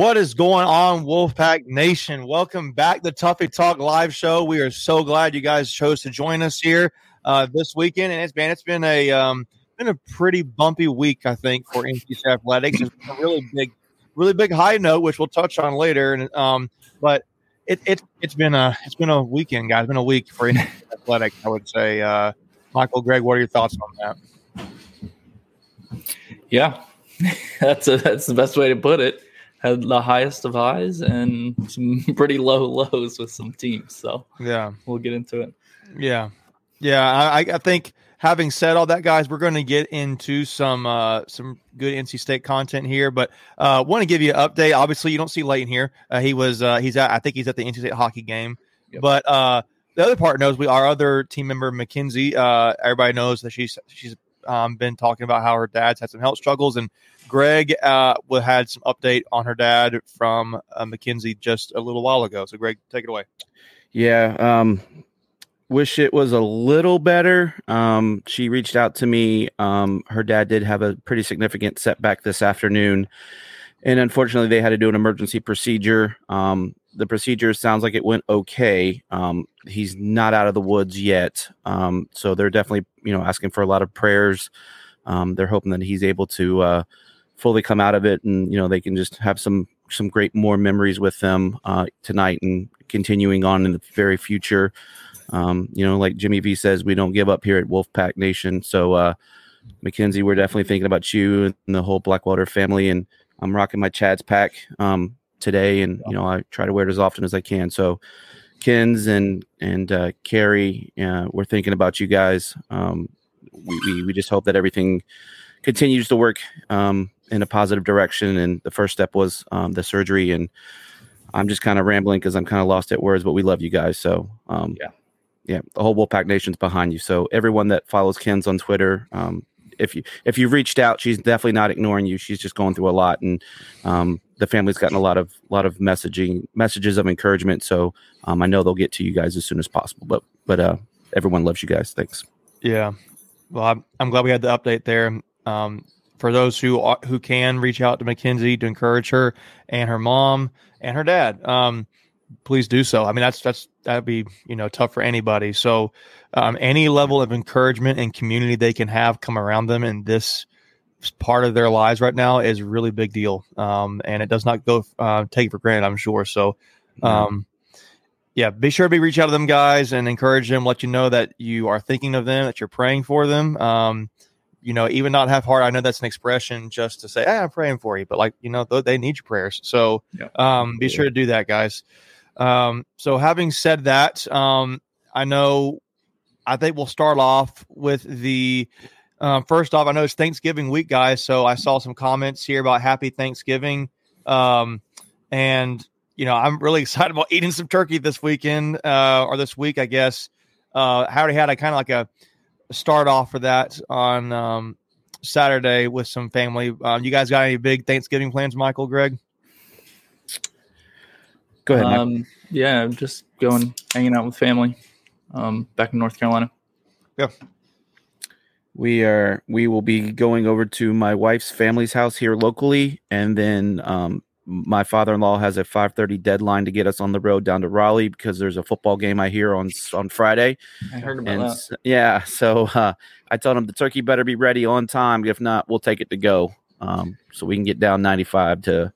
What is going on, Wolfpack Nation? Welcome back to Tuffy Talk live show. We are so glad you guys chose to join us here uh, this weekend, and it's been it's been a um, been a pretty bumpy week, I think, for NC athletics. It's a really big, really big high note, which we'll touch on later. And um, but it, it it's been a it's been a weekend, guys. It's been a week for NC athletics. I would say, uh, Michael, Greg, what are your thoughts on that? Yeah, that's a, that's the best way to put it. Had the highest of highs and some pretty low lows with some teams. So yeah, we'll get into it. Yeah, yeah. I, I think having said all that, guys, we're going to get into some uh, some good NC State content here, but uh, want to give you an update. Obviously, you don't see Leighton here. Uh, he was uh, he's at I think he's at the NC State hockey game, yep. but uh, the other part knows we our other team member Mackenzie. Uh, everybody knows that she's she's um, been talking about how her dad's had some health struggles, and Greg uh, had some update on her dad from uh, Mackenzie just a little while ago. So, Greg, take it away. Yeah, um, wish it was a little better. Um, she reached out to me. Um, her dad did have a pretty significant setback this afternoon, and unfortunately, they had to do an emergency procedure. Um, the procedure sounds like it went okay. Um, he's not out of the woods yet, um, so they're definitely you know asking for a lot of prayers. Um, they're hoping that he's able to uh, fully come out of it, and you know they can just have some some great more memories with them uh, tonight and continuing on in the very future. Um, you know, like Jimmy V says, we don't give up here at Wolfpack Nation. So, uh, Mackenzie, we're definitely thinking about you and the whole Blackwater family. And I'm rocking my Chad's pack um, today, and you know I try to wear it as often as I can. So, Kens and and uh, Carrie, uh, we're thinking about you guys. Um, we, we, we just hope that everything continues to work um, in a positive direction. And the first step was um, the surgery. And I'm just kind of rambling because I'm kind of lost at words, but we love you guys. So um, yeah, yeah, the whole Wolfpack Nation's behind you. So everyone that follows Ken's on Twitter, um, if you if you've reached out, she's definitely not ignoring you. She's just going through a lot, and um, the family's gotten a lot of lot of messaging messages of encouragement. So um, I know they'll get to you guys as soon as possible. But but uh, everyone loves you guys. Thanks. Yeah, well, I'm, I'm glad we had the update there. Um, for those who who can reach out to Mackenzie to encourage her and her mom and her dad, um, please do so. I mean, that's that's that'd be you know tough for anybody. So, um, any level of encouragement and community they can have come around them in this part of their lives right now is really big deal. Um, and it does not go uh, take for granted, I'm sure. So, um, yeah, be sure to be reach out to them guys and encourage them. Let you know that you are thinking of them, that you're praying for them. Um, you know, even not have heart. I know that's an expression just to say, hey, I'm praying for you, but like, you know, they need your prayers. So yeah. um, be sure to do that, guys. Um, so having said that, um, I know, I think we'll start off with the, um, first off, I know it's Thanksgiving week, guys. So I saw some comments here about happy Thanksgiving. Um, and, you know, I'm really excited about eating some turkey this weekend, uh, or this week, I guess. Uh, I already had a kind of like a start off for that on, um, Saturday with some family. Um, you guys got any big Thanksgiving plans, Michael, Greg? Go ahead. Um, yeah, just going hanging out with family um, back in North Carolina. Yeah. We are. We will be going over to my wife's family's house here locally, and then um, my father-in-law has a 5:30 deadline to get us on the road down to Raleigh because there's a football game I hear on on Friday. I heard about and, that. Yeah, so uh, I told him the turkey better be ready on time. If not, we'll take it to go, um, so we can get down 95 to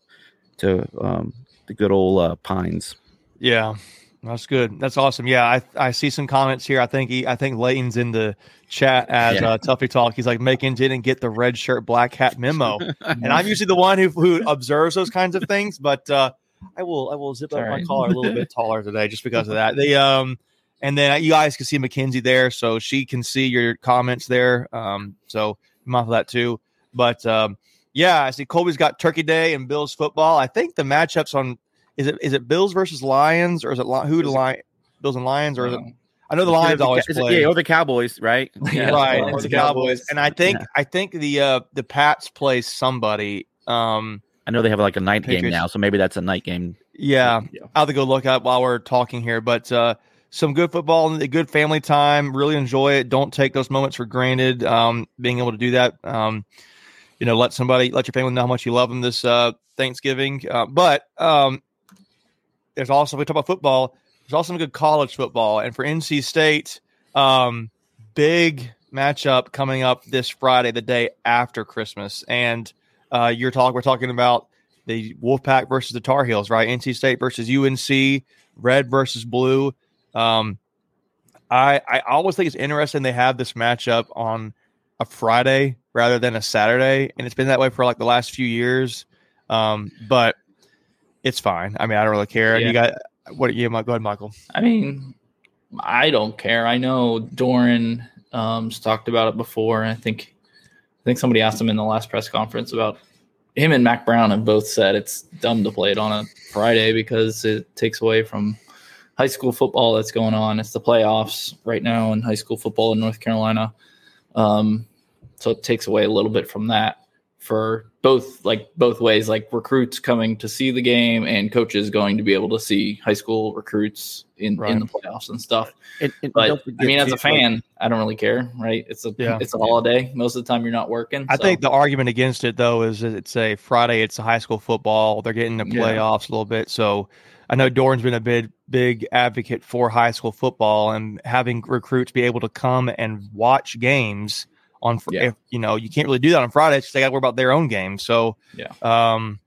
to um, the good old uh, pines. Yeah, that's good. That's awesome. Yeah, I I see some comments here. I think he, I think Layton's in the chat as yeah. uh, Tuffy Talk. He's like, Macon didn't get the red shirt, black hat memo, and I'm usually the one who who observes those kinds of things. But uh, I will I will zip up right. my collar a little bit taller today just because of that. The um. And then you guys can see Mackenzie there, so she can see your comments there. Um, so I'm off of that too. But um, yeah, I see Colby's got Turkey Day and Bills football. I think the matchups on is it is it Bills versus Lions or is it who the Lion Bills and Lions or is it? I know the Lions the, always play. Yeah, or the Cowboys, right? Yeah, right, or the Cowboys. Cowboys. And I think yeah. I think the uh the Pats play somebody. Um I know they have like a night Patriots. game now, so maybe that's a night game. Yeah, yeah. I'll have to go look up while we're talking here, but uh some good football and good family time. Really enjoy it. Don't take those moments for granted. Um, being able to do that. Um, you know, let somebody, let your family know how much you love them this uh, Thanksgiving. Uh, but um, there's also, we talk about football, there's also some good college football. And for NC State, um, big matchup coming up this Friday, the day after Christmas. And uh, you're talking, we're talking about the Wolfpack versus the Tar Heels, right? NC State versus UNC, red versus blue. Um, I I always think it's interesting they have this matchup on a Friday rather than a Saturday, and it's been that way for like the last few years. Um, but it's fine. I mean, I don't really care. Yeah. You got what? Yeah, go ahead, Michael. I mean, I don't care. I know Doeren um, talked about it before. I think I think somebody asked him in the last press conference about him and Mack Brown have both said it's dumb to play it on a Friday because it takes away from high school football that's going on. It's the playoffs right now in high school football in North Carolina. Um, so it takes away a little bit from that for both like both ways like recruits coming to see the game and coaches going to be able to see high school recruits in, Right. in the playoffs and stuff And- and but i mean as a fan i don't really care right it's a Yeah. it's a holiday most of the time you're not working I so- think the argument against it though is that it's a Friday. It's a high school football. They're getting the Yeah. playoffs a little bit. So I know Doeren's been a big big advocate for high school football and having recruits be able to come and watch games on. Fr- Yeah. If, you know, you can't really do that on Friday. It's just they got to worry about their own game. So Yeah. Um,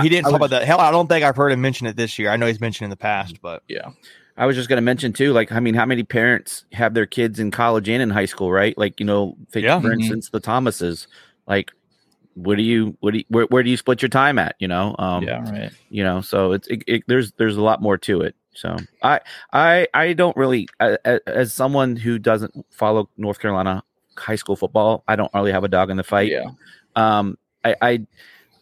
he didn't I talk was- about that. Hell, I don't think I've heard him mention it this year. I know he's mentioned in the past, but yeah I was just going to mention too, like, I mean, how many parents have their kids in college and in high school, right? Like, you know, think, Yeah. for Mhm. instance, the Thomases, like, what do you, what do you, where, where do you split your time at? You know, um, yeah right you know, so it's, it, it, there's, there's a lot more to it. So I, I, I don't really, a- a- as someone who doesn't follow North Carolina high school football, I don't really have a dog in the fight. yeah Um, I, I,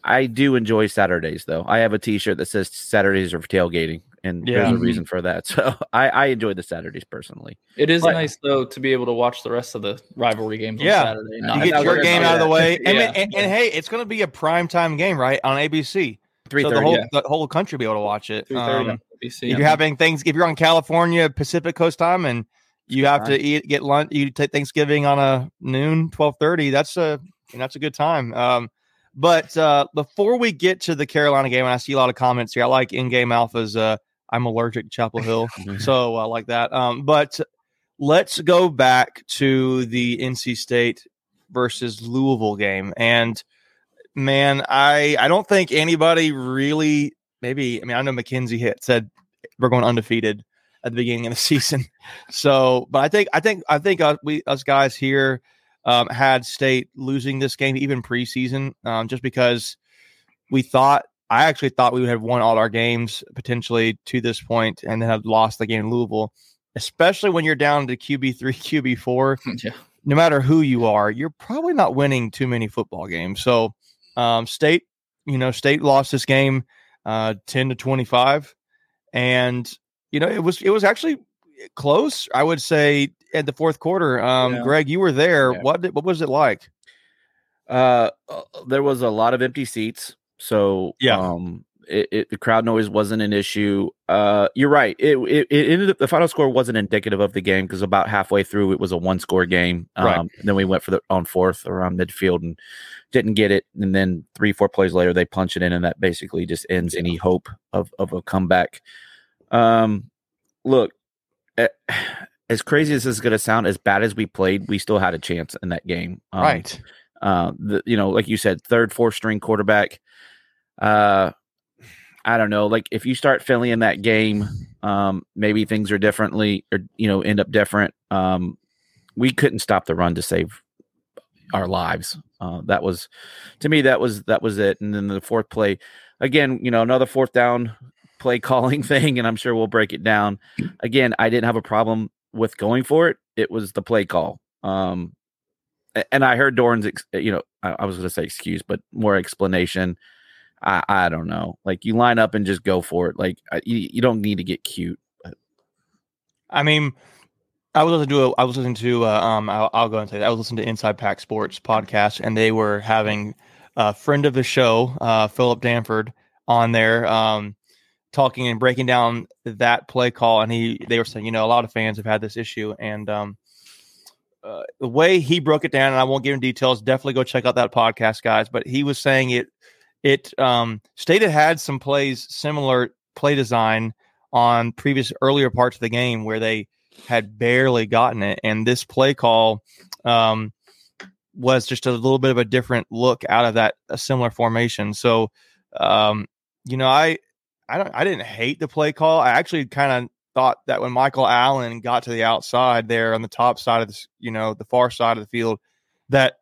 I do enjoy Saturdays though. I have a T-shirt that says Saturdays are for tailgating, and Yeah. there's a Mhm. reason for that. So I, I enjoy the Saturdays personally. it is But- nice though to be able to watch the rest of the rivalry games Yeah. on saturday you get your game out of the that. way. And, Yeah. and, and hey, it's going to be a prime time game, right, on ABC. Three So the thirty. whole yeah. the whole country will be able to watch it. 3:30 Um, ABC, if you're having things, if you're on California Pacific Coast time and you have to eat get lunch, you take Thanksgiving on a noon twelve thirty. That's a and that's a good time. Um, but uh, before we get to the Carolina game, and I see a lot of comments here. I like in game alphas. Uh, I'm allergic to Chapel Hill, so I like that. Um, but let's go back to the NC State versus Louisville game, and man, I I don't think anybody really. Maybe I mean I know McKenzie hit said we're going undefeated at the beginning of the season. So, but I think I think I think uh, we us guys here um, had State losing this game even preseason, um, just because we thought I actually thought we would have won all our games potentially to this point, and then have lost the game in Louisville. Especially when you're down to QB three, QB four, yeah no matter who you are, you're probably not winning too many football games. So, um, State, you know, State lost this game uh, ten to twenty five, and you know it was it was actually close. I would say at the fourth quarter. Um, Yeah. Greg, you were there. Yeah. What did, what was it like? Uh, uh, there was a lot of empty seats, so Yeah. um, it, it the crowd noise wasn't an issue. Uh, you're right. It, it it ended up the final score wasn't indicative of the game because about halfway through it was a one score game. Um, Right. Then we went for the on fourth around midfield and didn't get it, and then three four plays later they punch it in, and that basically just ends any hope of of a comeback. Um, look. eh, As crazy as this is going to sound, as bad as we played, we still had a chance in that game. Um, right. uh the, you know like you said third fourth string quarterback uh i don't know like if you start filling in that game um maybe things are differently or you know end up different um we couldn't stop the run to save our lives uh that was to me that was that was it and then the fourth play again you know another fourth down play calling thing and i'm sure we'll break it down again i didn't have a problem with going for it it was the play call um and I heard Doeren's, ex- you know, I, I was going to say excuse, but more explanation. I, I don't know. Like you line up and just go for it. Like I- you, you don't need to get cute. I mean, I was listening to a, I was listening to uh, um I'll, I'll go and say that. I was listening to Inside Pack Sports podcast, and they were having a friend of the show, uh, Philip Danford, on there, um, talking and breaking down that play call, and he they were saying, you know, a lot of fans have had this issue, and um, uh, the way he broke it down, and I won't give him details. Definitely go check out that podcast, guys. But he was saying it. It um, State had had some plays similar play design on previous earlier parts of the game where they had barely gotten it, and this play call um, was just a little bit of a different look out of that a similar formation. So, um, you know, I I don't I didn't hate the play call. I actually kind of thought that when Michael Allen got to the outside there on the top side of the, you know, the far side of the field, that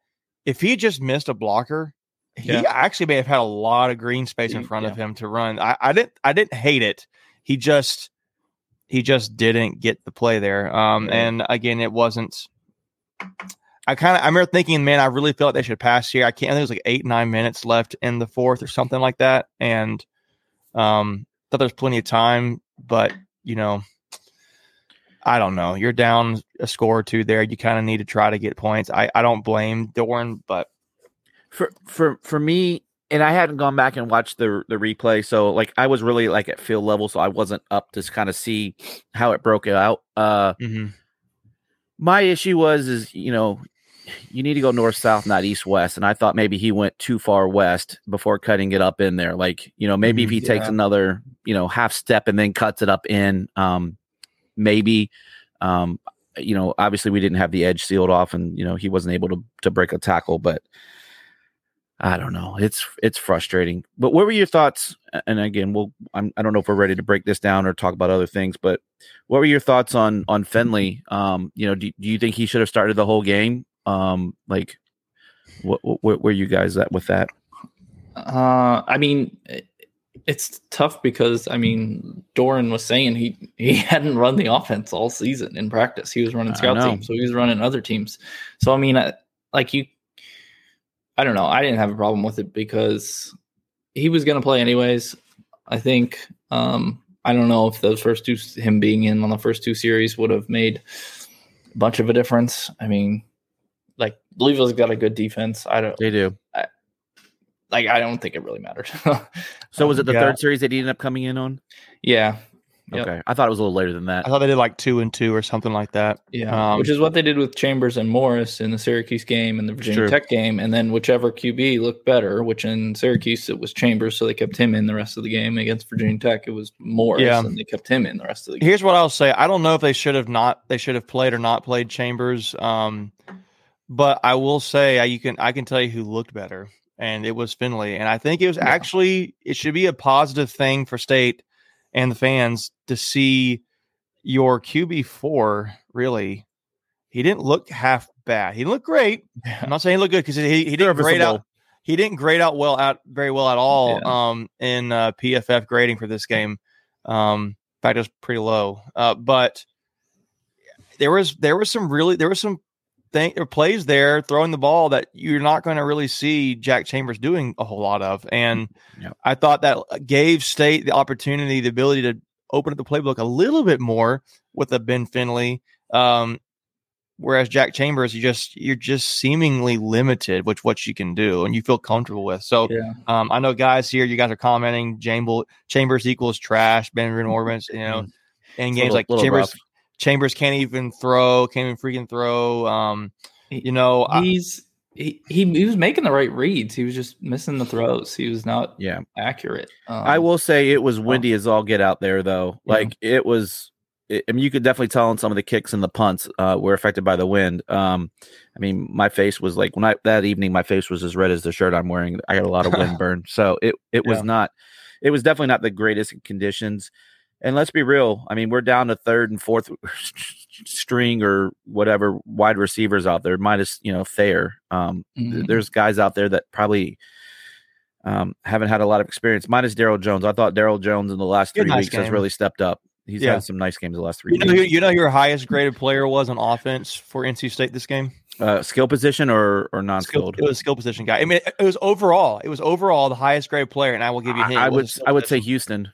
if he just missed a blocker, he Yeah. actually may have had a lot of green space in front of him to run. I, I didn't, I didn't hate it. He just, he just didn't get the play there. Um, Right. and again, it wasn't. I kind of, I remember thinking, man, I really felt like they should pass here. I can't. I think it was like eight, nine minutes left in the fourth or something like that, and um, thought there's plenty of time, but you know, I don't know. You're down a score or two there. You kind of need to try to get points. I, I don't blame Doeren, but for for for me and i hadn't gone back and watched the the replay so like i was really like at field level so i wasn't up to kind of see how it broke out uh mm-hmm. my issue was is you know you need to go north south not east west and i thought maybe he went too far west before cutting it up in there like you know maybe if he takes another you know half step and then cuts it up in um maybe um you know obviously we didn't have the edge sealed off and you know he wasn't able to to break a tackle but I don't know. It's it's frustrating. But what were your thoughts? And again, we'll I'm, I don't know if we're ready to break this down or talk about other things. But what were your thoughts on on Finley? Um, you know, do, do you think he should have started the whole game? Um, like, what, what where you guys at with that? Uh, I mean, it's tough because I mean, Doeren was saying he he hadn't run the offense all season in practice. He was running scout teams, so he was running other teams. So I mean, I, like you, I don't know. I didn't have a problem with it because he was going to play anyways. I think. Um, I don't know if those first two, him being in on the first two series, would have made a bunch of a difference. I mean, like Louisville's got a good defense. I don't They do. like. I don't think it really mattered. So was it the Yeah. third series that he ended up coming in on? yeah, Yep. Okay, I thought it was a little later than that. I thought they did like two and two or something like that. yeah, Um, which is what they did with Chambers and Morris in the Syracuse game and the Virginia True. Tech game, and then whichever QB looked better. Which in Syracuse it was Chambers, so they kept him in the rest of the game. Against Virginia Tech, it was Morris, Yeah. and they kept him in the rest of the game. Here's what I'll say. I don't know if they should have not they should have played or not played Chambers. Um, but I will say I, you can I can tell you who looked better, and it was Finley. And I think it was Yeah. actually it should be a positive thing for State and the fans to see your QB four really. He didn't look half bad. He didn't look great. I'm not saying he looked good because he, he didn't grade out he didn't grade out well out very well at all Yeah. um in uh, PFF grading for this game. Um in fact it was pretty low. Uh but there was there was some really there was some thing or plays there throwing the ball that you're not going to really see Jack Chambers doing a whole lot of. And Yep. I thought that gave State the opportunity, the ability to open up the playbook a little bit more with a Ben Finley. Um, whereas Jack Chambers, you just you're just seemingly limited with what you can do and you feel comfortable with. So Yeah, um, I know guys here, you guys are commenting Jamble, Chambers equals trash, Ben Van you know, in It's a games little- like Chambers rough. Chambers can't even throw, can't even freaking throw. Um, you know, I, he's he, he he was making the right reads. He was just missing the throws. He was not Yeah, accurate. Um, I will say it was windy as all get out there, though. Yeah. Like it was. It, I mean, you could definitely tell on some of the kicks and the punts uh, were affected by the wind. Um, I mean, my face was like when I that evening, my face was as red as the shirt I'm wearing. I got a lot of wind burn, so it it was Yeah. not. It was definitely not the greatest conditions. And let's be real. I mean, we're down to third and fourth string or whatever wide receivers out there, minus you know Thayer. Um, th- Mhm. there's guys out there that probably um, haven't had a lot of experience. Minus Daryl Jones. I thought Daryl Jones in the last three nice weeks has really stepped up. He's Yeah. had some nice games the last three you know, who, you know who your highest graded player was on offense for NC State this game. Uh, skill position or or non-skilled. it was a skill position guy. I mean, it, it was overall. It was overall the highest graded player, and I will give you. I, I would I would say. Houston.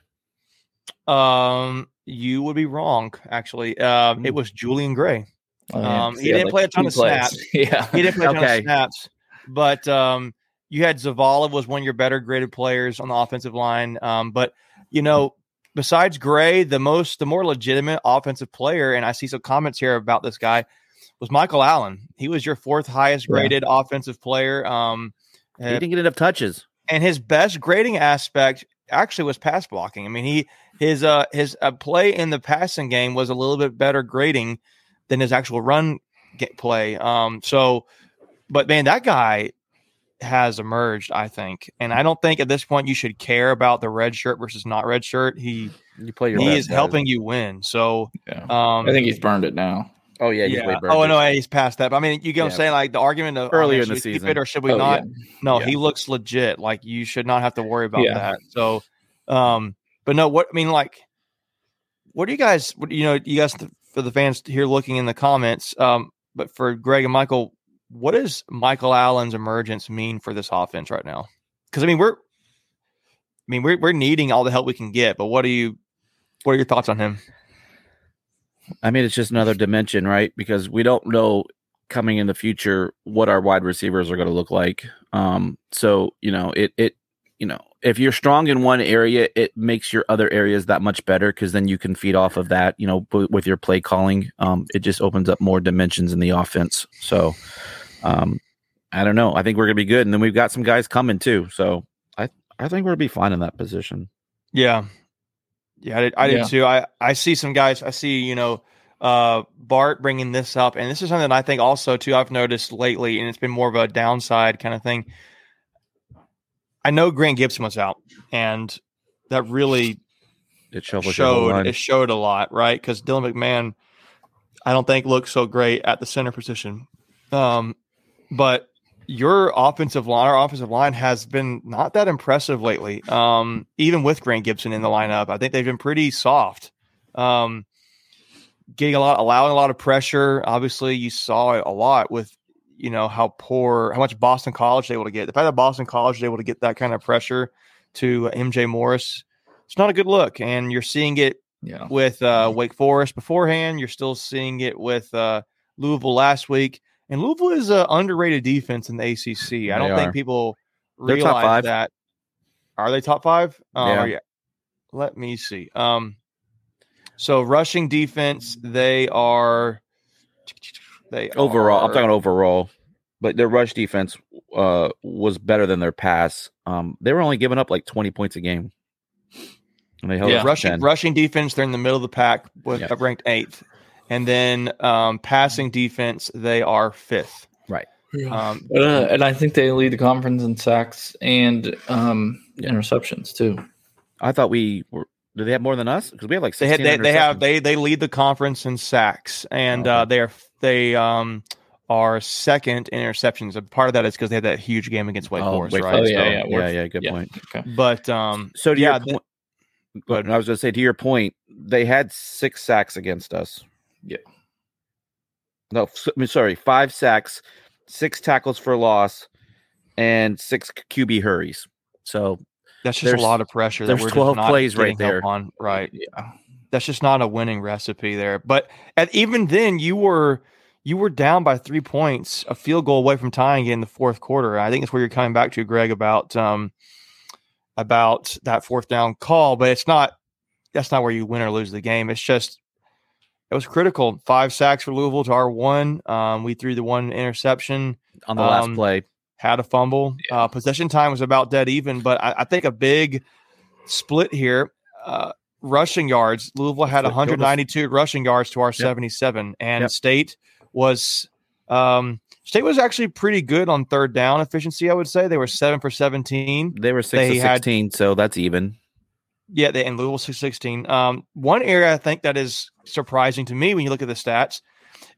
Um, you would be wrong. Actually, um, it was Julian Gray. Oh, yeah, Um, he had, didn't play a ton of plays. snaps. Yeah, He didn't play a ton Okay. of snaps, but um, you had Zavala was one of your better graded players on the offensive line. Um, but you know, besides Gray, the most the more legitimate offensive player, and I see some comments here about this guy was Michael Allen. He was your fourth highest Yeah. graded offensive player. Um, He didn't get enough touches. and his best grading aspect actually was pass blocking. I mean, he his uh his uh, play in the passing game was a little bit better grading than his actual run get play. Um, so, but man, that guy has emerged, I think, and I don't think at this point you should care about the red shirt versus not red shirt. He You play your he is guys. helping you win. So, Yeah. um, I think he's burned it now. Oh yeah, he's yeah. way. Oh no, he's past that. But I mean, you get what I'm saying? Like the argument of Earlier oh, in the should keep season. it or should we Oh, not? yeah. No, Yeah. he looks legit. Like you should not have to worry about Yeah. that. So, um, but no, what I mean, like, what do you guys? What you know, you guys for the fans here looking in the comments. Um, but for Greg and Michael, what does Michael Allen's emergence mean for this offense right now? Because I mean, we're, I mean, we're we're needing all the help we can get. But what do you? What are your thoughts on him? I mean, it's just another dimension, right? Because we don't know coming in the future what our wide receivers are going to look like. Um, so you know, it it you know, if you're strong in one area, it makes your other areas that much better because then you can feed off of that. You know, w- with your play calling, um, it just opens up more dimensions in the offense. So, um, I don't know. I think we're gonna be good, and then we've got some guys coming too. So I I think we're gonna be fine in that position. Yeah. Yeah, I did, I did Yeah. too. I, I see some guys, I see, you know, uh, Bart bringing this up. And this is something that I think also, too, I've noticed lately, and it's been more of a downside kind of thing. I know Grant Gibson was out, and that really It shovels your whole showed it showed a lot, right? Because Dylan McMahon, I don't think looked so great at the center position. Um, but your offensive line, our offensive line has been not that impressive lately. Um, even with Grant Gibson in the lineup, I think they've been pretty soft. Um, getting a lot, allowing a lot of pressure. Obviously, you saw it a lot with you know how poor, how much Boston College they were able to get. The fact that Boston College is able to get that kind of pressure to MJ Morris, it's not a good look. And you're seeing it Yeah. with uh, Wake Forest beforehand. You're still seeing it with uh, Louisville last week. And Louisville is an underrated defense in the ACC. I don't They think are. people realize that. Are they top five? Um, Yeah. yeah. Let me see. Um, so rushing defense, they are. They overall i'm are- talking overall but their rush defense uh was better than their pass um they were only giving up like 20 points a game and they held Yeah. us rushing 10. rushing defense. They're in the middle of the pack with Yeah. ranked eighth, and then um, passing defense they are fifth. Um, Uh, and I think they lead the conference in sacks and um, Yeah. interceptions too. i thought we were do they have more than us because we have like they had 16 they, they have they they lead the conference in sacks and Oh, uh they are they um are second in interceptions and part of that is because they had that huge game against Wake Oh, Forest Wake right Oh, yeah, So- yeah. yeah we're- yeah good yeah. point Okay. but um so to yeah your point go ahead. i was going to say to your point they had six sacks against us Yeah. no I mean, sorry five sacks six tackles for loss and six qb hurries so that's just a lot of pressure that there's we're 12 not plays right there. on right Yeah. that's just not a winning recipe there but and even then you were you were down by three points a field goal away from tying it in the fourth quarter i think that's where you're coming back to greg about um about that fourth down call but it's not that's not where you win or lose the game it's just it was critical five sacks for louisville to our one um we threw the one interception on the last Um, play had a fumble. Uh, possession time was about dead even, but I, I think a big split here. Uh, rushing yards, Louisville had That's what killed us. 192 rushing yards to our 77, and Yep. State was um, State was actually pretty good on third down efficiency. I would say they were seven for 17. they were 6 they to had- 16 so that's even Yeah, they, and Louisville 616. Um, one area I think that is surprising to me when you look at the stats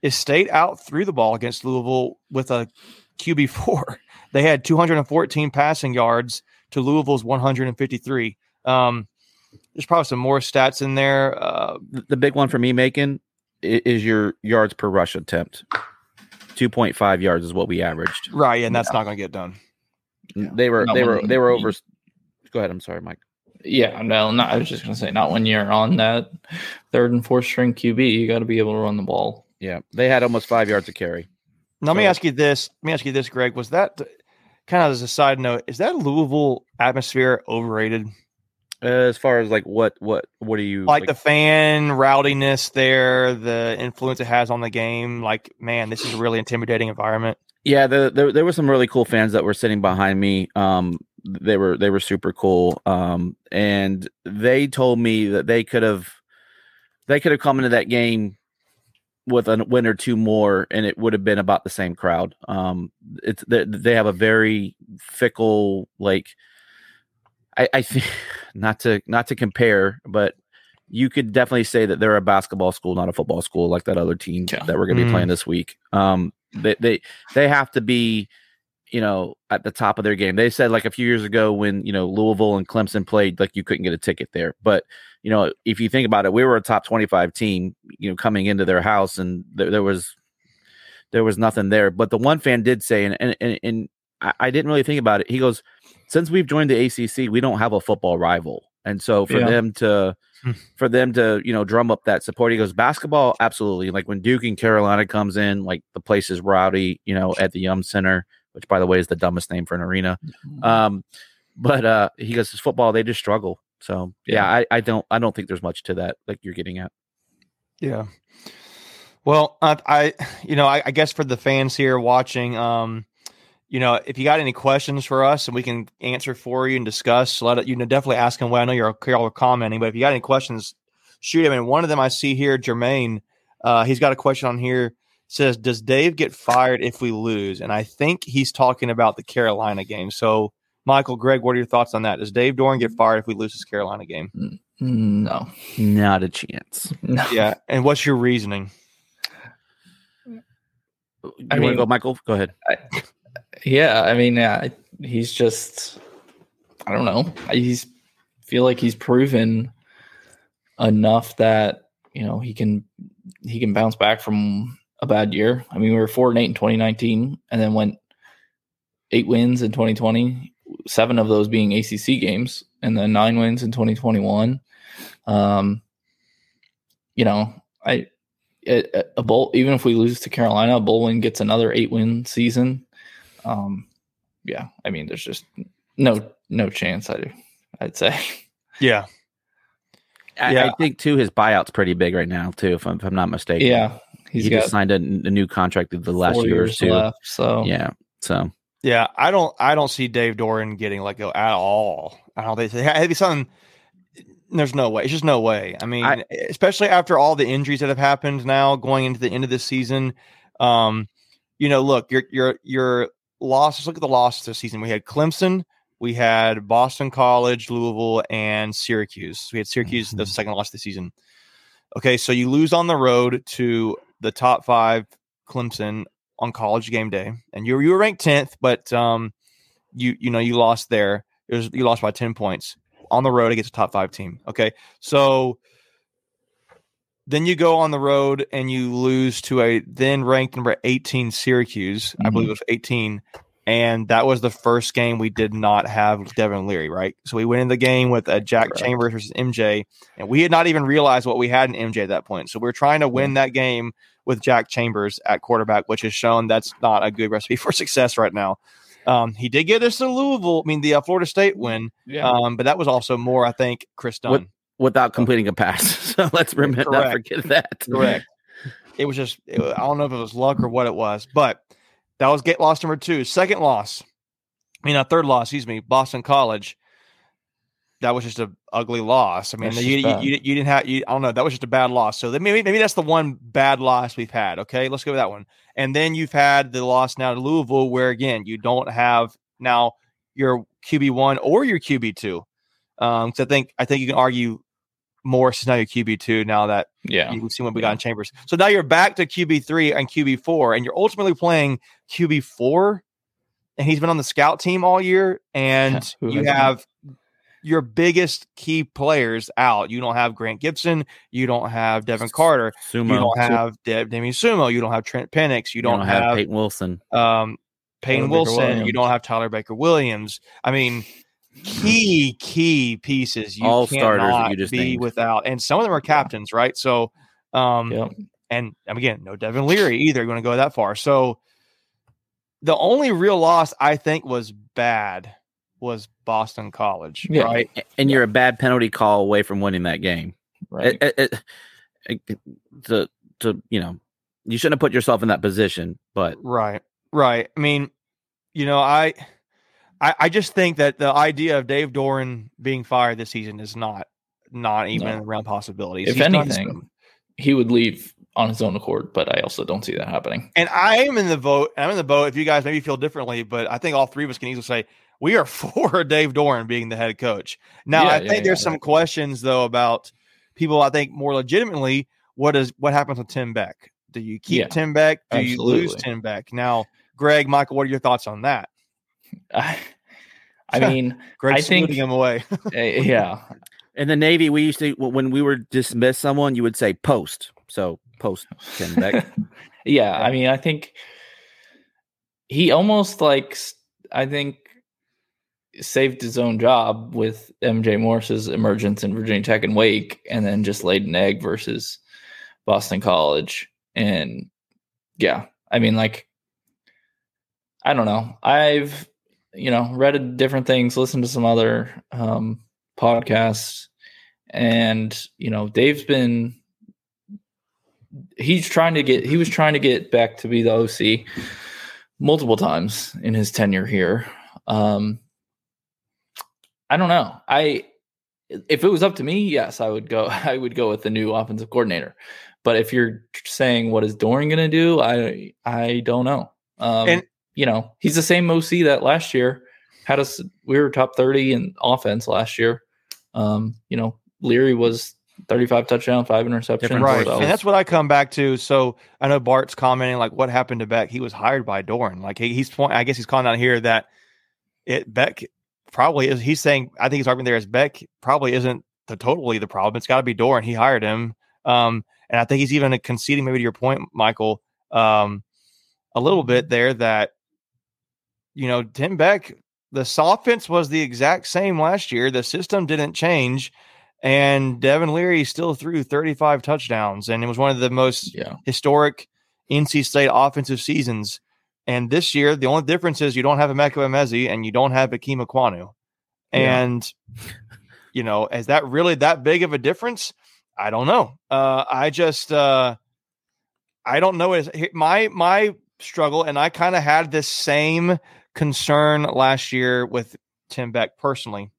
is State out threw the ball against Louisville with a QB four. They had 214 passing yards to Louisville's 153. Um, there's probably some more stats in there. Uh, the big one for me making is your yards per rush attempt 2.5 yards is what we averaged right, and that's not going to get done. they were Not they were when they were over go ahead i'm sorry mike Yeah, no, not, I was just gonna say, not when you're on that third and fourth string QB, you got to be able to run the ball. yeah they had almost five yards to carry Now, let me ask you this. Let me ask you this, Greg. Was that kind of as a side note? Is that Louisville atmosphere overrated? as far as like what what what are you like, the fan rowdiness there, the influence it has on the game. Like, man, this is a really intimidating environment. Yeah, the, the, there were some really cool fans that were sitting behind me. Um, they were they were super cool. Um, and they told me that they could have they could have come into that game with a win or two more, and it would have been about the same crowd. Um, it's they, they have a very fickle like. I, I think not to not to compare, but you could definitely say that they're a basketball school, not a football school, like that other team Yeah. that we're going to be Mm. playing this week. Um, they they they have to be, you know, at the top of their game. They said like a few years ago when you know Louisville and Clemson played, like you couldn't get a ticket there. But you know, if you think about it, we were a top twenty five team, you know, coming into their house, and there, there was there was nothing there. But the one fan did say, and and and, and I, I didn't really think about it. He goes, since we've joined the ACC, we don't have a football rival, and so for Yeah. them to Hmm. for them to you know drum up that support, he goes basketball absolutely. Like when Duke and Carolina comes in, like the place is rowdy, you know, at the Yum Center, which by the way is the dumbest name for an arena. Um, but uh, he goes, his football they just struggle. So yeah, I, I don't I don't think there's much to that like you're getting at. Yeah. Well, I, I you know, I, I guess for the fans here watching, um, you know, if you got any questions for us and we can answer for you and discuss, let it, you know, definitely ask them. Well, I know you're y'all commenting, but if you got any questions, shoot them. And one of them I see here, Jermaine, uh, he's got a question on here. Says, does Dave get fired if we lose? And I think he's talking about the Carolina game. So, Michael, Greg, what are your thoughts on that? Does Dave Doeren get fired if we lose this Carolina game? no, Not a chance. no. Yeah. And what's your reasoning? You I mean- go, Michael? Go ahead. Yeah, I mean, yeah, he's just I don't know. He's feel like he's proven enough that you know he can he can bounce back from a bad year. I mean, we were four and eight in 2019, and then went eight wins in 2020, seven of those being ACC games, and then nine wins in 2021. Um, you know, I a, a bowl even if we lose to Carolina, a bowl win gets another eight win season. Um, yeah, I mean, there's just no no chance. I I'd say. Yeah. I, Yeah. I think too his buyout's pretty big right now too, if I'm, if I'm not mistaken. Yeah, he's he just signed a, a new contract the last year or two. left. So Yeah, so Yeah, I don't I don't see Dave Doeren getting let go at all. I don't think it'd be something there's no way. It's just no way. I mean, I- especially after all the injuries that have happened now going into the end of the season. Um, you know, look, your your your losses, look at the losses this season. We had Clemson, we had Boston College, Louisville, and Syracuse. We had Syracuse the Mhm. second loss of the season. Okay, so you lose on the road to the top five Clemson on college game day, and you were you were ranked tenth, but um, you you know you lost there. It was you lost by ten points on the road against a top five team. Okay, so then you go on the road and you lose to a then ranked number eighteen Syracuse. I believe it was eighteen. And that was the first game we did not have Devin Leary, right? So we went in the game with a Jack. Chambers versus MJ, and we had not even realized what we had in MJ at that point. So we are trying to win that game with Jack Chambers at quarterback, which has shown that's not a good recipe for success right now. Um, he did get us to Louisville, I mean the uh, Florida State win, yeah, um, but that was also more, I think, Chris Dunn. without completing a pass. So let's remember not forget that. Correct. it was just it, I don't know if it was luck or what it was, but that was get loss number two. Second loss, I mean a third loss. Excuse me, Boston College. That was just a ugly loss. I mean, you, you, you, you didn't have. You, I don't know. That was just a bad loss. So maybe maybe that's the one bad loss we've had. Okay, let's go with that one. And then you've had the loss now to Louisville, where again you don't have now your QB one or your QB two. Um, so I think I think you can argue Morris is now your QB two now that yeah, You've seen what we got in Chambers. So now you're back to QB three and QB four, and you're ultimately playing QB four. And he's been on the scout team all year, and you have your biggest key players out. You don't have Grant Gibson, you don't have Devin Carter, Sumo. you don't have De- Demie Sumo, you don't have Trent Pennix, you You don't, have, Peyton Wilson. um, Tyler Wilson, you don't have Tyler Baker Williams. I mean, key key pieces you All starters you just be named. without, and some of them are captains, right? So, um, yeah. and again, no Devin Leary either. You're going to go that far. So the only real loss I think was bad was Boston College, Yeah. right? and you're a bad penalty call away from winning that game. Right. It- it- it- it- to to you know, you shouldn't have put yourself in that position. But Right. Right. I mean, you know, I, I, I just think that the idea of Dave Doeren being fired this season is not, not even No. around possibilities. If He's anything, he would leave on his own accord, but I also don't see that happening. and I am in the vote. I'm in the boat. If you guys maybe feel differently, but I think all three of us can easily say we are for Dave Doeren being the head coach. Now, Yeah, I yeah, think there's yeah. some questions though about people. I think more legitimately, what is what happens with Tim Beck? Do you keep Yeah, Tim Beck? Do you lose absolutely. Tim Beck? Now, Greg, Michael, what are your thoughts on that? I, I mean, Greg I think- him away. eh, yeah, in the Navy, we used to when we were dismiss someone, you would say post. So post Tim Beck. yeah. I mean, I think he almost like I think saved his own job with MJ Morris's emergence in Virginia Tech and Wake, and then just laid an egg versus Boston College. And yeah, I mean, like, I don't know. I've you know read different things, listened to some other um, podcasts, and you know, Dave's been he's trying to get he was trying to get back to be the OC multiple times in his tenure here. Um I don't know. I if it was up to me, yes, I would go I would go with the new offensive coordinator. But if you're saying what is Doeren going to do, I I don't know. Um And- you know, he's the same OC that last year had us we were top 30 in offense last year. Um, you know, Leary was 35 touchdown, five interception. Right. And that's what I come back to. So I know Bart's commenting like what happened to Beck. He was hired by Doeren. Like he, he's point I guess he's calling out here that it Beck probably is he's saying I think he's arguing there as Beck probably isn't the totally the problem. It's gotta be Doeren. He hired him. Um and I think he's even conceding maybe to your point, Michael, um, a little bit there that you know, Tim Beck, the offense was the exact same last year. The system didn't change and Devin Leary still threw 35 touchdowns, and it was one of the most yeah. historic NC State offensive seasons. And this year, the only difference is you don't have Emeka Emezie and you don't have Ikem Ekwonu. Yeah. And, you know, is that really that big of a difference? I don't know. Uh, I just, uh, I don't know. Is my my struggle, and I kind of had this same concern last year with Tim Beck personally.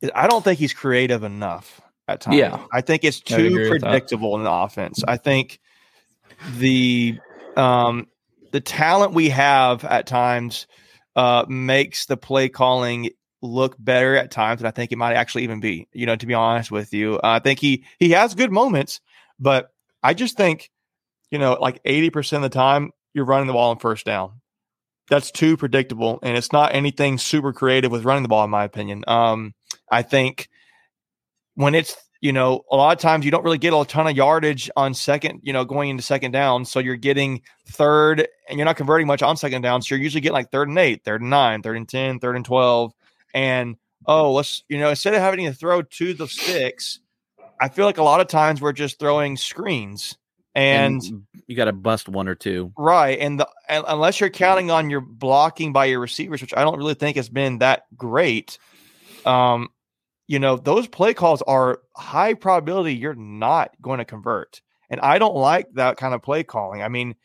is I don't think he's creative enough at times. Yeah. I think it's too agree with that. predictable in the offense. I think the um the talent we have at times uh makes the play calling look better at times than I think it might actually even be. You know, to be honest with you, I think he he has good moments, but I just think you know, like eighty percent of the time you're running the ball on first down. That's too predictable, and it's not anything super creative with running the ball, in my opinion. Um, I think when it's you know a lot of times you don't really get a ton of yardage on second, you know, going into second down, so you're getting third, and you're not converting much on second down, so you're usually getting like third and eight, third and nine, third and ten, third and twelve, and oh, let's you know instead of having to throw to the sticks, I feel like a lot of times we're just throwing screens and you got to bust one or two. Right, and the and unless you're counting on your blocking by your receivers, which I don't really think has been that great, um, you know those play calls are high probability you're not going to convert, and I don't like that kind of play calling. I mean,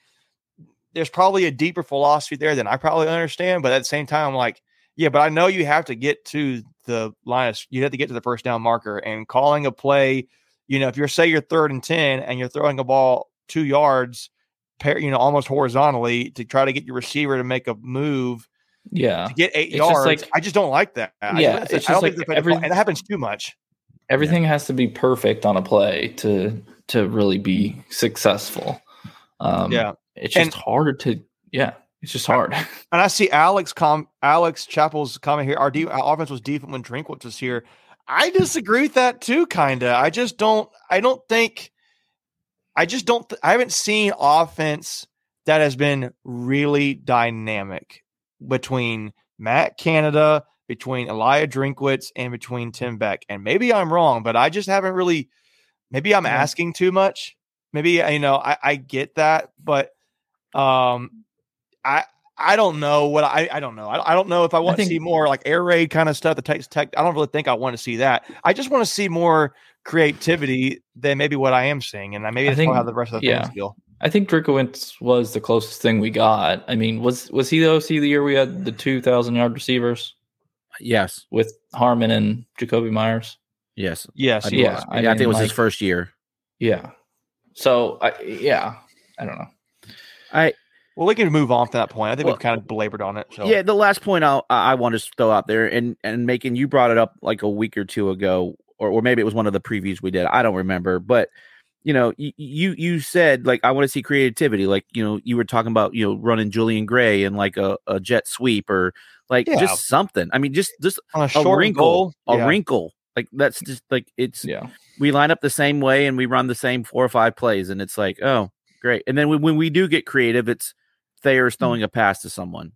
there's probably a deeper philosophy there than I probably understand, but at the same time, I'm like, yeah, but I know you have to get to the line. Of, you have to get to the first down marker, and calling a play. You know, if you're say you're third and ten and you're throwing a ball two yards you know, almost horizontally to try to get your receiver to make a move Yeah. to get eight It's just yards. like- I just don't like that. Yeah, I, it's I just like that, every- and that happens too much. Everything has to be perfect on a play to to really be successful. Um, Yeah. It's just And- hard to. Yeah. It's just hard. And I see Alex com Alex Chappell's comment here. Our, de- our offense was deep when Drinkwitz was here. I disagree with that too, kinda. I just don't. I don't think. I just don't. Th- I haven't seen offense that has been really dynamic between Matt Canada, between Elijah Drinkwitz, and between Tim Beck. And maybe I'm wrong, but I just haven't really. Maybe I'm asking too much. Maybe you know I, I get that, but um, I I don't know what I I don't know. I, I don't know if I want think- to see more like air raid kind of stuff. The Texas Tech. I don't really think I want to see that. I just want to see more creativity than maybe what I am seeing, and maybe I that's think- how the rest of the yeah. fans feel. I think Drinkwitz was the closest thing we got. I mean, was was he the OC the year we had the two thousand yard receivers Yes, with Harmon and Jakobi Meyers? yes. Yes, I yeah, was. I yeah, I think it mean, was his first year. Yeah. So I yeah, I don't know. I Well, we can move on from that point. I think Well- we've kind of belabored on it. So yeah. The last point I'll, I want to throw out there, and and making you brought it up like a week or two ago, or or maybe it was one of the previews we did. I don't remember, but you know, you you, said like I want to see creativity. Like you know, you were talking about you know running Julian Gray and like a, a jet sweep or like Yeah. just something. I mean, just just on a a short wrinkle, goal, a yeah. wrinkle. Like that's just like it's Yeah. we line up the same way and we run the same four or five plays, and it's like, oh, great. And then when, when we do get creative, it's Thayer's Hmm. throwing a pass to someone.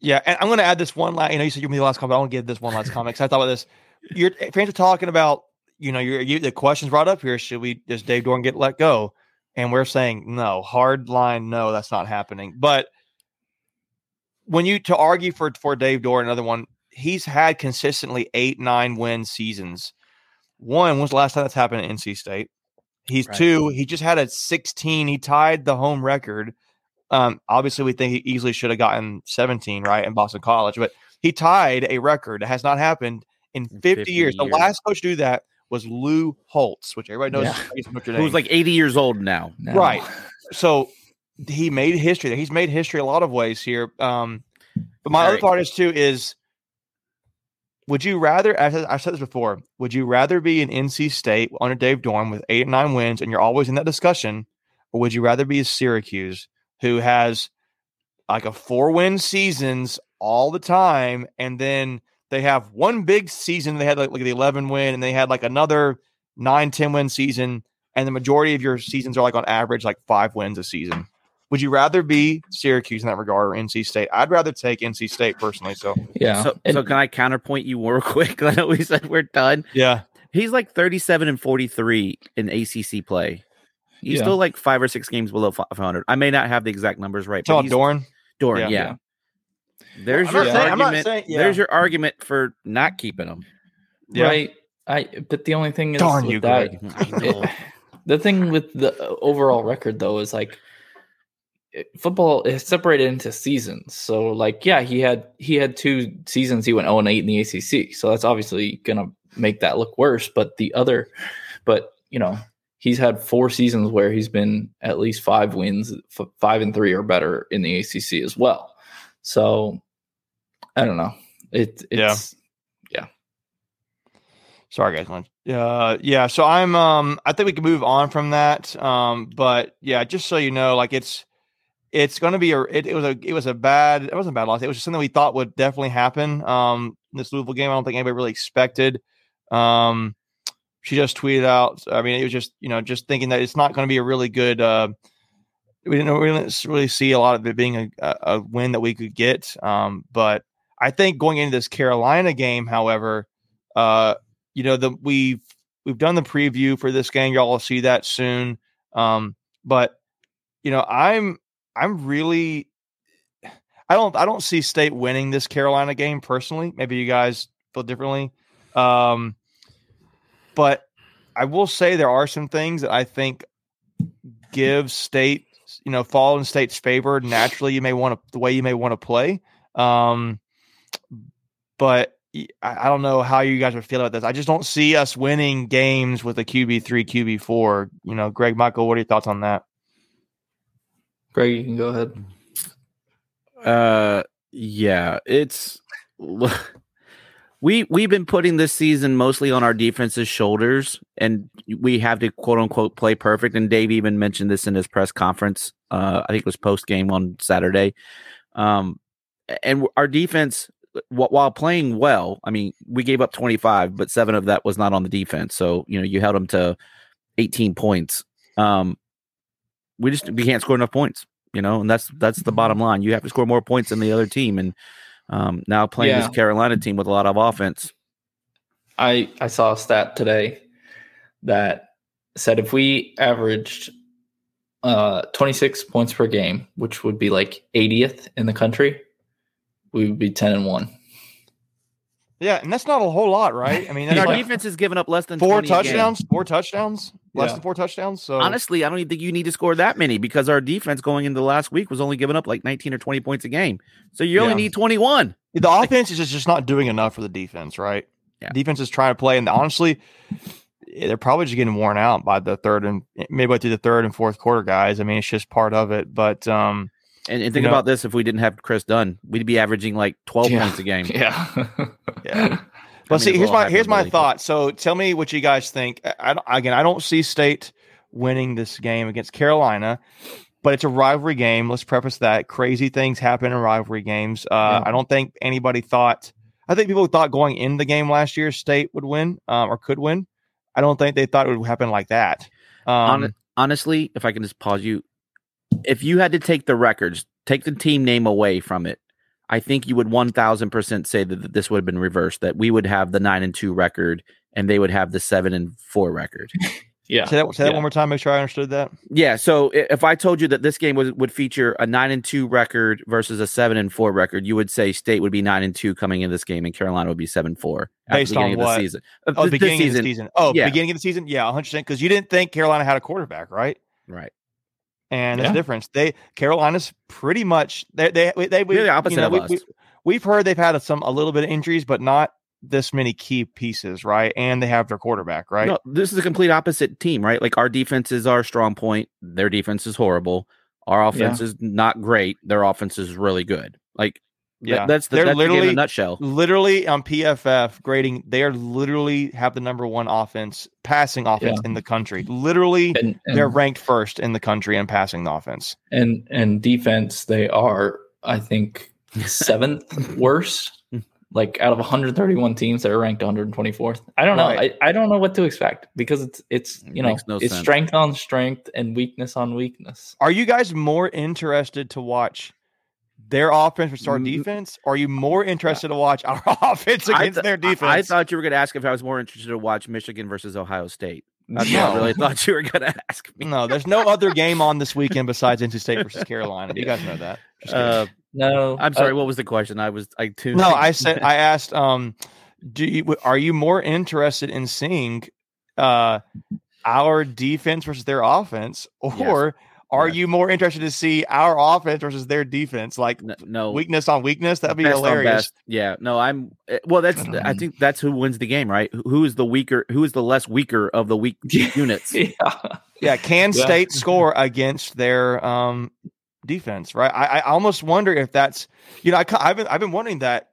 Yeah, and I'm going to add this one last. You know, you said you me the last comment. I want to give this one last comment 'cause I thought about this. Your fans are talking about, you know, your you, the questions brought up here. Should we does Dave Doeren get let go? And we're saying no, hard line, no, that's not happening. But when you to argue for for Dave Doeren, another one, he's had consistently eight nine win seasons. One was the last time that's happened at NC State? He's Right. two. He just had a 16. He tied the home record. Um, obviously, we think he easily should have gotten 17 right in Boston College, but he tied a record that has not happened in 50, 50 years. The last coach to do that was Lou Holtz, which everybody knows Yeah. Who's like 80 years old now. No. Right. so he made history. He's made history a lot of ways here. Um, but my other Very. thought is too is would you rather I've said, I've said this before, would you rather be in NC State under Dave Doeren with eight nine wins and you're always in that discussion, or would you rather be Syracuse who has like a four win seasons all the time and then they have one big season they had like, like the 11 win and they had like another 9 10 win season and the majority of your seasons are like on average like five wins a season would you rather be syracuse in that regard or nc state i'd rather take nc state personally so Yeah. So, And- so can I counterpoint you real quick? I know we said we're done. yeah He's like 37 and 43 in ACC play. He's Yeah. still like five or six games below 500. I may not have the exact numbers right, but Tom he's dorn Doeren, Yeah. yeah. Yeah. There's I'm your saying- argument. saying- yeah. There's your argument for not keeping him. yeah Right. I but the only thing is Darn you, that, Greg. It- the thing with the uh, overall record though is like football is separated into seasons. So like yeah, he had he had two seasons he went 0 and 8 in the ACC. So that's obviously going to make that look worse, but the other but you know, he's had four seasons where he's been at least 5 wins, f- 5 and 3 or better in the ACC as well. So I don't know. It Yeah. it's Sorry, guys. man. Uh, yeah. So I'm. Um, I think we can move on from that. Um, but yeah, just so you know, like it's, it's going to be a. It, it was a. It was a bad. It wasn't a bad loss. It was just something we thought would definitely happen. Um, this Louisville game, I don't think anybody really expected. Um, she just tweeted out. I mean, it was just you know just thinking that it's not going to be a really good. Uh, we didn't, really see a lot of it being a, a, a win that we could get. Um, but I think going into this Carolina game, however, uh, you know the we've we've done the preview for this game y'all will see that soon um but you know i'm i'm really i don't i don't see state winning this carolina game personally maybe you guys feel differently um but i will say there are some things that i think give state you know fall in state's favor naturally you may want to the way you may want to play um but I, don't know how you guys would feel about this. I just don't see us winning games with a QB three, QB four. You know, Greg Michael, what are your thoughts on that? Greg, you can go ahead. Uh, yeah, it's we we've been putting this season mostly on our defense's shoulders, and we have to quote unquote play perfect. And Dave even mentioned this in his press conference. Uh, I think it was post game on Saturday. Um, and our defense, while playing well, I mean, we gave up 25, but seven of that was not on the defense. So you know, you held them to 18 points. Um, we just we can't score enough points you know, and that's that's the bottom line. You have to score more points than the other team, and um, now playing Yeah. this Carolina team with a lot of offense. I I saw a stat today that said if we averaged uh, 26 points per game, which would be like 80th in the country, we would be 10 and one. Yeah, and that's not a whole lot, right? I mean, And our like defense has given up less than four 20 a game. touchdowns, four touchdowns, less Yeah. than four touchdowns. So Honestly, I don't even think you need to score that many because our defense going into the last week was only giving up like 19 or 20 points a game. So you only Yeah. need 21. the offense is just not doing enough for the defense, right? Yeah. Defense is trying to play, and honestly, they're probably just getting worn out by the third and midway through the third and fourth quarter, guys. I mean, it's just part of it. But um, And, and think know- about this if we didn't have Chris Dunn, we'd be averaging like 12 Yeah. points a game. Yeah. Yeah. I But mean, see, here's my here's my thought. So tell me what you guys think. I, I don't- again, I don't see State winning this game against Carolina, but it's a rivalry game. Let's preface that crazy things happen in rivalry games. Uh, Yeah. I don't think anybody thought. I think people thought going in the game last year, State would win um, or could win. I don't think they thought it would happen like that. Um, Hon- honestly, if I can just pause you, if you had to take the records, take the team name away from it, I think you would 1000% say that that this would have been reversed, that we would have the 9 and 2 record and they would have the 7 and 4 record. yeah. say that, say that Yeah. one more time. Make sure I understood that. Yeah, so if I told you that this game was, would feature a 9 and 2 record versus a 7 and 4 record, you would say State would be 9 and 2 coming in this game and Carolina would be 7 4 at Based the beginning on of what? the season. Uh, Oh, th- this beginning of the season. Oh, Yeah. beginning of the season. Yeah, 100 percent. Because you didn't think Carolina had a quarterback, right? Right. and there's a difference. They Carolina's pretty much they they they, they we, the opposite you know, of we, us. We, we've heard they've had some a little bit of injuries, but not this many key pieces, right? And they have their quarterback, right? No, this is a complete opposite team, right? Like our defense is our strong point. Their defense is horrible. Our offense is not great. Their offense is really good. Like th- yeah, that's the, they're that's the game in literally a nutshell. literally on PFF grading. They are literally have the number one offense passing offense in the country. Literally, And, and, they're ranked first in the country in passing the offense. and and defense, they are, I think, seventh worst. Like out of 131 teams, they're ranked 124th. I don't know. Right. I, I don't know what to expect because it's it's It you know no it's sense. strength on strength and weakness on weakness. Are you guys more interested to watch their offense versus our Mm, defense? Or are you more interested to watch our offense against th- their defense? I, thought you were going to ask if I was more interested to watch Michigan versus Ohio State. That's what I really thought you were going to ask me. no, there's no other game on this weekend besides NC State versus Carolina. You guys know that. Just. Uh, No, I'm sorry. uh, what was the question? I was I tuned. no, I said I asked. Um, do you are you more interested in seeing uh our defense versus their offense, or are Yes. you more interested to see our offense versus their defense, like no, no weakness on weakness? That'd be best hilarious. best. Yeah, no, I'm eh, well. That's I think that's who wins the game, right? Who- Who is the weaker? Who is the less weaker of the weak units? yeah. Yeah, can Yeah. State score against their um defense? Right. I, I almost wonder if that's you know I, I've been I've been wondering that.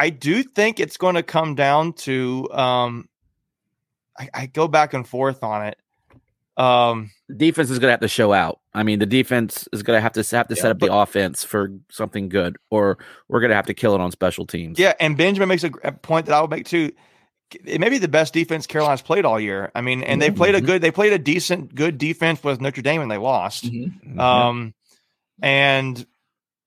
I do think it's going to come down to um. I, I go back and forth on it. Um. defense is going to have to show out. I mean, the defense is going to have to have to Yeah, set up the offense for something good, or we're going to have to kill it on special teams. Yeah, and Benjamin makes a, a point that I would make too. It may be the best defense Carolina's played all year. I mean, and they played a Mhm. good. They played a decent, good defense with Notre Dame, and they lost. Mhm. Um, and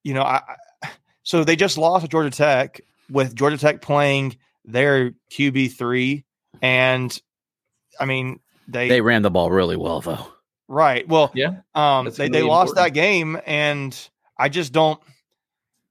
you know, I, I so they just lost to Georgia Tech with Georgia Tech playing their QB three, and I mean they, they ran the ball really well, though. right. Well, Yeah. um, That's they they really lost important. that game, and I just don't.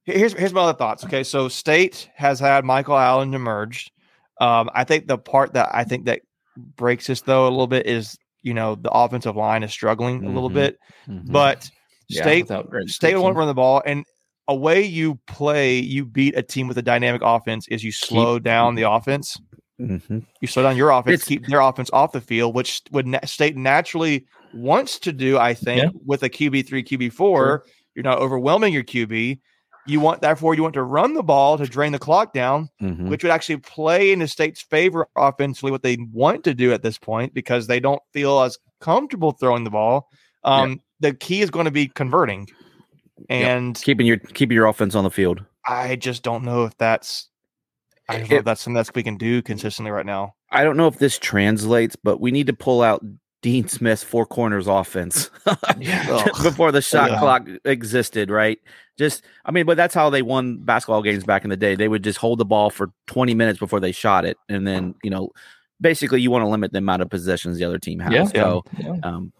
Here's here's my other thoughts. Okay, so State has had Michael Allen emerged. Um, I think the part that I think that breaks this though a little bit is you know the offensive line is struggling a little Mhm. bit, Mhm. but Yeah, State State won't run the ball, and a way you play, you beat a team with a dynamic offense is you slow down the offense. Mhm. You slow down your offense, It's- keep their offense off the field, which would na- State naturally wants to do. I think Yeah. with a QB three, QB four, you're not overwhelming your QB. You want therefore you want to run the ball to drain the clock down, Mhm. which would actually play into State's favor offensively. What they want to do at this point because they don't feel as comfortable throwing the ball. Um, The key is going to be converting, and keeping your keeping your offense on the field. I just don't know if that's I don't know if that's something that we can do consistently right now. I don't know if this translates, but we need to pull out Dean Smith's four corners offense before the shot Yeah. clock existed, right? Just, I mean, but that's how they won basketball games back in the day. They would just hold the ball for 20 minutes before they shot it. And then, you know, basically you want to limit the amount of possessions the other team has. Yeah. So, Yeah. um,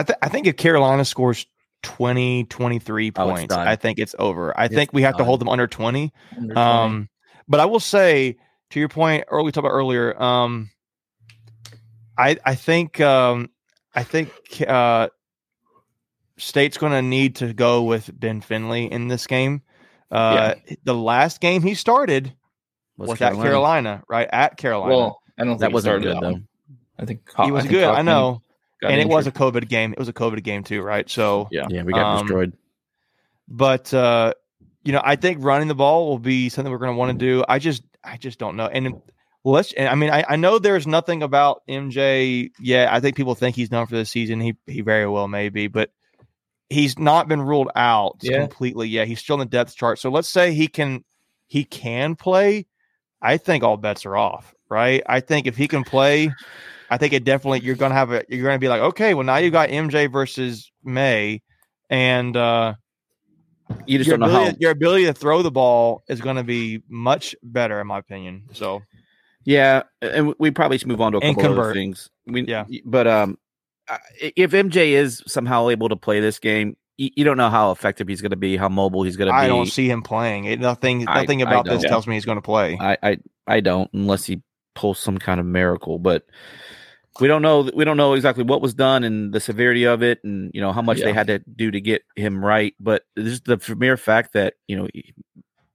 I, th- I think if Carolina scores 20, 23 Oh, points, done. I think it's over. I It's think we have to hold them under 20. Under 20. Um, but I will say to your point, earlier we talked about earlier. Um, I I think um, I think uh, State's going to need to go with Ben Finley in this game. Uh, The last game he started was, at Carolina, right at Carolina. well, I don't think That he wasn't good though. I think he was I think good. I know, got and it was a. COVID game. It was a COVID game too, right? So yeah. Yeah, we got Um, destroyed. but uh you know i think running the ball will be something we're going to want to do i just i just don't know and let's and i mean I, I know there's nothing about mj yet i think people think he's done for the season he he very well may be but he's not been ruled out Yeah. completely yet he's still in the depth chart so let's say he can he can play i think all bets are off right i think if he can play i think it definitely you're going to have a you're going to be like okay well now you got mj versus may and uh You just your don't know ability, how. your ability to throw the ball is going to be much better, in my opinion. So Yeah, and we probably should move on to a couple other convert. things. We, Yeah. but um, if MJ is somehow able to play this game, you, don't know how effective he's going to be, how mobile he's going to be. I don't see him playing. It, nothing, nothing I about this don't. tells me he's going to play. I, I I don't unless he pulls some kind of miracle, but we don't know we don't know exactly what was done and the severity of it and you know how much they had to do to get him right. But just the mere fact that you know he-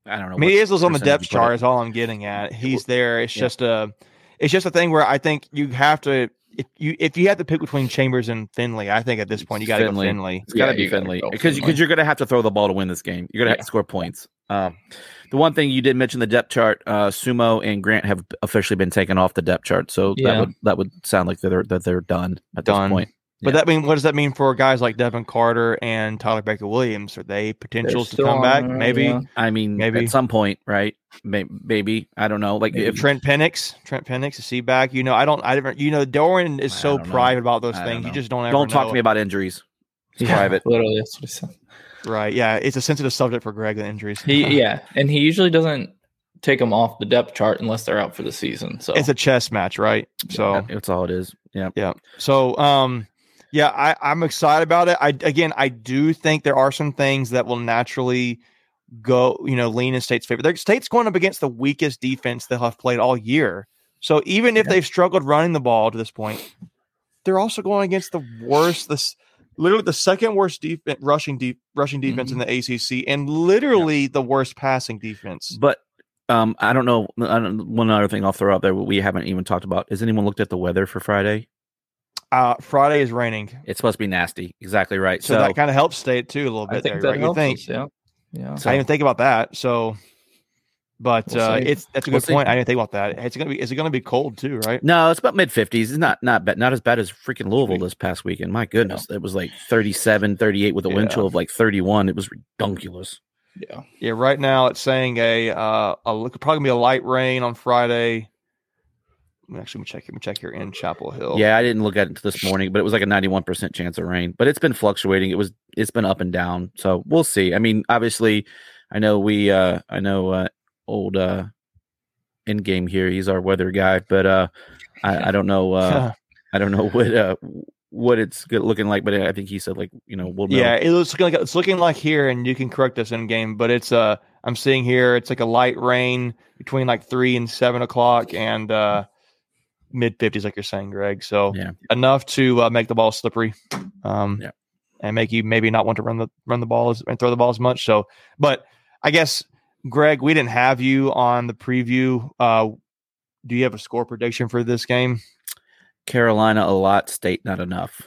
I don't know. I mean, what he on the depth chart. it. Is all I'm getting at. He's there. It's Yeah. just a, it's just a thing where I think you have to. If you if you had to pick between Chambers and Finley, I think at this point you got to go Finley. Finley. It's got to Yeah, be Finley because Finley. because you're going to have to throw the ball to win this game. You're going to have to score points. Um, the one thing you did mention the depth chart, uh, Sumo and Grant have officially been taken off the depth chart, so that would that would sound like they're that they're done at Done. this point. But Yeah. that mean what does that mean for guys like Devin Carter and Tyler Baker Williams? Are they potentials to come back? there, Maybe. yeah. I mean, Maybe. at some point, right? May- Maybe I don't know. Like Maybe if Trent Pennix, Trent Pennix, is he back? You know, I don't, I don't, you know, Doeren is I so private about those I things. You just don't ever don't talk know. to me about injuries. It's Yeah, private. Literally, that's what he said. Right. Yeah. It's a sensitive subject for Greg, the injuries. He yeah, and he usually doesn't take them off the depth chart unless they're out for the season. So it's a chess match, right? So, That's all it is. Yeah. yeah. So, um, yeah, I, I'm excited about it. I, again, I do think there are some things that will naturally go, you know, lean in state's favor. Their state's going up against the weakest defense they'll have played all year. So even if Yeah. they've struggled running the ball to this point, they're also going against the worst, this literally the second worst defense, rushing deep, rushing defense in the ACC, and literally the worst passing defense. But um, I don't know. I don't, one other thing I'll throw out there we haven't even talked about. Has anyone looked at the weather for Friday? Uh, Friday is raining, It's supposed to be nasty. Exactly right. so, So, that kind of helps state too a little I bit think there, right? You think? us, yeah, yeah. I didn't even think about that. So, but We'll uh, it's that's a We'll good see. point. I didn't think about that. It's gonna be is it gonna be cold too, right? no, it's about mid fifties. It's not not bad, not as bad as freaking Louisville this past weekend. My goodness, it was like 37, 38 with a wind chill of like thirty one. It was redunculous. yeah. Yeah, right now it's saying a uh a look probably gonna be a light rain on Friday. Actually, let me check. Let me check here in Chapel Hill. Yeah, I didn't look at it this morning, but it was like a ninety one percent chance of rain. But it's been fluctuating. It was it's been up and down. So we'll see. I mean, obviously, I know we uh I know uh old uh in game here. He's our weather guy, but uh I, I don't know uh I don't know what uh what it's looking like, but I think he said like you know we'll know. yeah, it looks like it's looking like here, and you can correct us in game, but it's uh I'm seeing here it's like a light rain between like three and seven o'clock and uh mid fifties, like you're saying, Greg. So Yeah. enough to uh, make the ball slippery, um, Yeah. and make you maybe not want to run the run the ball as, and throw the ball as much. So, but I guess Greg, we didn't have you on the preview. Uh, do you have a score prediction for this game? Carolina a lot, state not enough.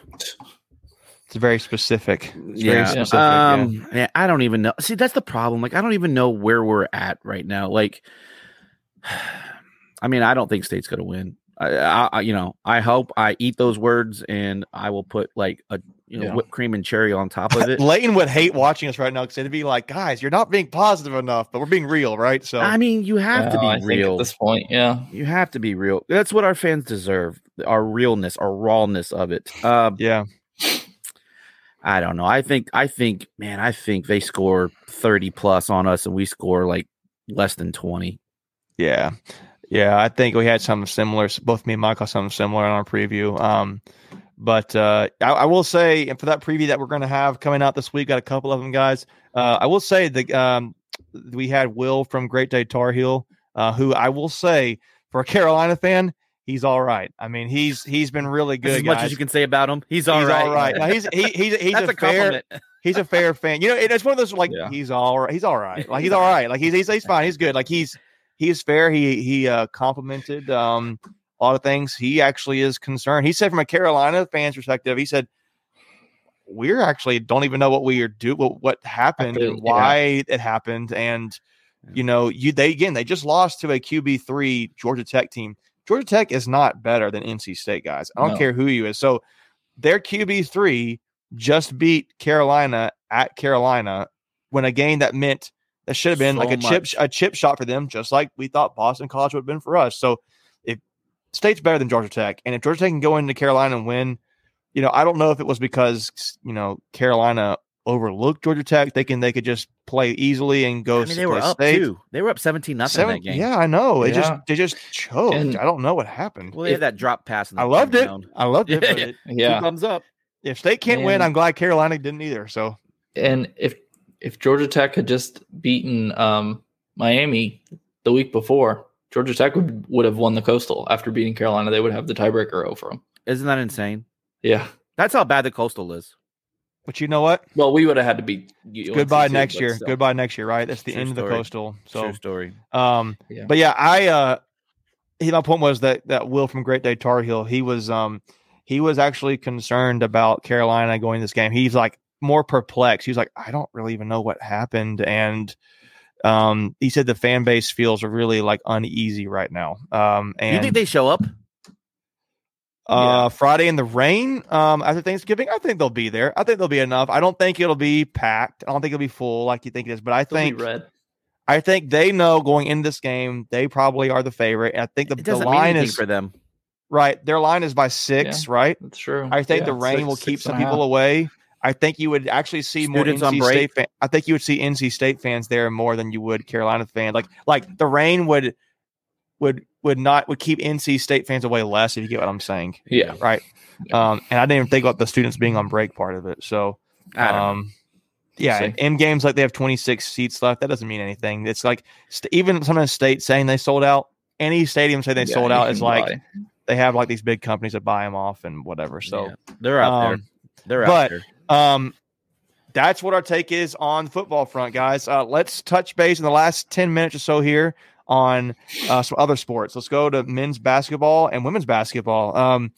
It's very specific. It's yeah. very specific. um, yeah, I don't even know. See, that's the problem. Like, I don't even know where we're at right now. Like, I mean, I don't think State's going to win. I, I, I- you know, I hope I eat those words and I will put like a you know Yeah. whipped cream and cherry on top of it. Leighton would hate watching us right now because it'd be like, guys, you're not being positive enough, but we're being real, right? So I mean, you have to Yeah, I be think real. at this point. Yeah, You have to be real. That's what our fans deserve. Our realness, our rawness of it. Um, yeah, I don't know. I think I think man, I think they score 30 plus on us and we score like less than 20. yeah, yeah. I think we had something similar. Both me and Michael had something similar in our preview. Um, But uh, I, I, will say, and for that preview that we're going to have coming out this week, got a couple of them, guys. Uh, I will say that um, we had Will from Great Day Tar Heel, uh, who I will say, for a Carolina fan, he's all right. I mean, he's he's been really good. as much as you can say about him, he's all he's right. all right. Now, he's he, he's he's a, a fair he's a fair fan. You know, it's one of those like Yeah. he's all right. He's all right. Like he's all right. Like he's he's, he's fine. He's good. Like he's he's fair. He he uh complimented um a lot of things. He actually is concerned. He said from a Carolina fan's perspective, he said we're actually don't even know what we are do what, what happened Happened, and yeah. why it happened. And you know, you they again they just lost to a QB three Georgia Tech team. Georgia Tech is not better than NC State guys. I don't No. care who you is. So their QB three just beat Carolina at Carolina when a game that meant that should have been So like a chip a chip shot for them, just like we thought Boston College would have been for us. So State's better than Georgia Tech, and if Georgia Tech can go into Carolina and win, you know, I don't know if it was because you know Carolina overlooked Georgia Tech, thinking they could just play easily and go. I mean, they were up State. too. They were up seventeen nothing Seven- that game. Yeah, I know. It just they just choked. And- I don't know what happened. Well, they had that drop pass. In the I loved it. round. I loved it. Yeah, but yeah. it- Yeah. Two thumbs up. If State can't win, I'm glad Carolina didn't either. So And if if Georgia Tech had just beaten um, Miami the week before, Georgia Tech would would have won the Coastal after beating Carolina. They would have the tiebreaker over them. Isn't that insane? Yeah. That's how bad the coastal is. But you know what? Well, we would have had to beat UNC Goodbye too, next year. still. Goodbye next year. Right? That's the True end of the coastal. So, True story. um, Yeah. but yeah, I uh, he, my point was that that Will from Great Day Tar Heel, he was um, he was actually concerned about Carolina going this game. He's like more perplexed. He's like, I don't really even know what happened, and um, he said the fan base feels really like uneasy right now. Um, and you think they show up? Uh, Friday in the rain. Um, after Thanksgiving, I think they'll be there. I think they'll be enough. I don't think it'll be packed. I don't think it'll be full like you think it is. But I They'll think red. I think they know going into this game they probably are the favorite. And I think the, the line is for them. right. Their line is by six, right? That's true. I think Yeah, the rain six- will keep some people half. away. I think you would actually see Students more NC. State fan. I think you would see NC State fans there more than you would Carolina fans. Like like the rain would would would not would keep NC State fans away less if you get what I'm saying Yeah. right? Um, and I didn't even think about the students being on break part of it. So, I don't know. um, yeah, in, in games like they have 26 seats left, that doesn't mean anything. It's like st- even sometimes state saying they sold out. Any stadium say they Yeah, sold out is like buy. they have like these big companies that buy them off and whatever. So, Yeah, they're out there. um, They're out but- there. Um, that's what our take is on the football front, guys. Uh, let's touch base in the last 10 minutes or so here on uh, some other sports. Let's go to men's basketball and women's basketball. Um,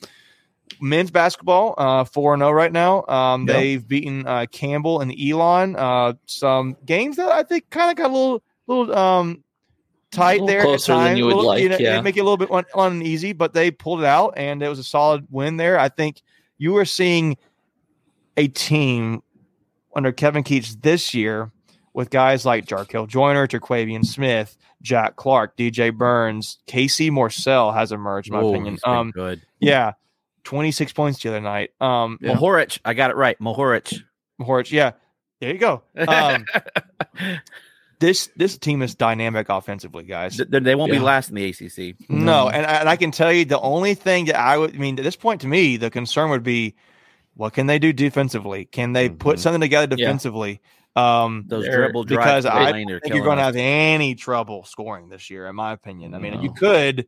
men's basketball, uh, 4 0 right now. Um, Yeah. They've beaten uh, Campbell and Elon. Uh, some games that I think kind of got a little, little um, tight little there. at closer than you would Little- like, know, yeah. Make it a little bit un- uneasy, but they pulled it out and it was a solid win there. I think you were seeing a team under Kevin Keatts this year with guys like Jarkel Joiner, Terquavian Smith, Jack Clark, DJ Burns, Casey Morsell has emerged, in my Whoa, opinion. Um, good. yeah, 26 points the other night. Um, Yeah. Mohoric, I got it right. Mohoric. Mohoric, yeah, there you go. Um, this this team is dynamic offensively, guys. Th- they won't be last in the ACC. No, and I, and I can tell you the only thing that I would I mean at this point to me the concern would be what can they do defensively? Can they put Mhm. something together Yeah. defensively? Um, Those dribble drives because I lane are think you're going to have any trouble scoring this year, in my opinion. I mean, you could,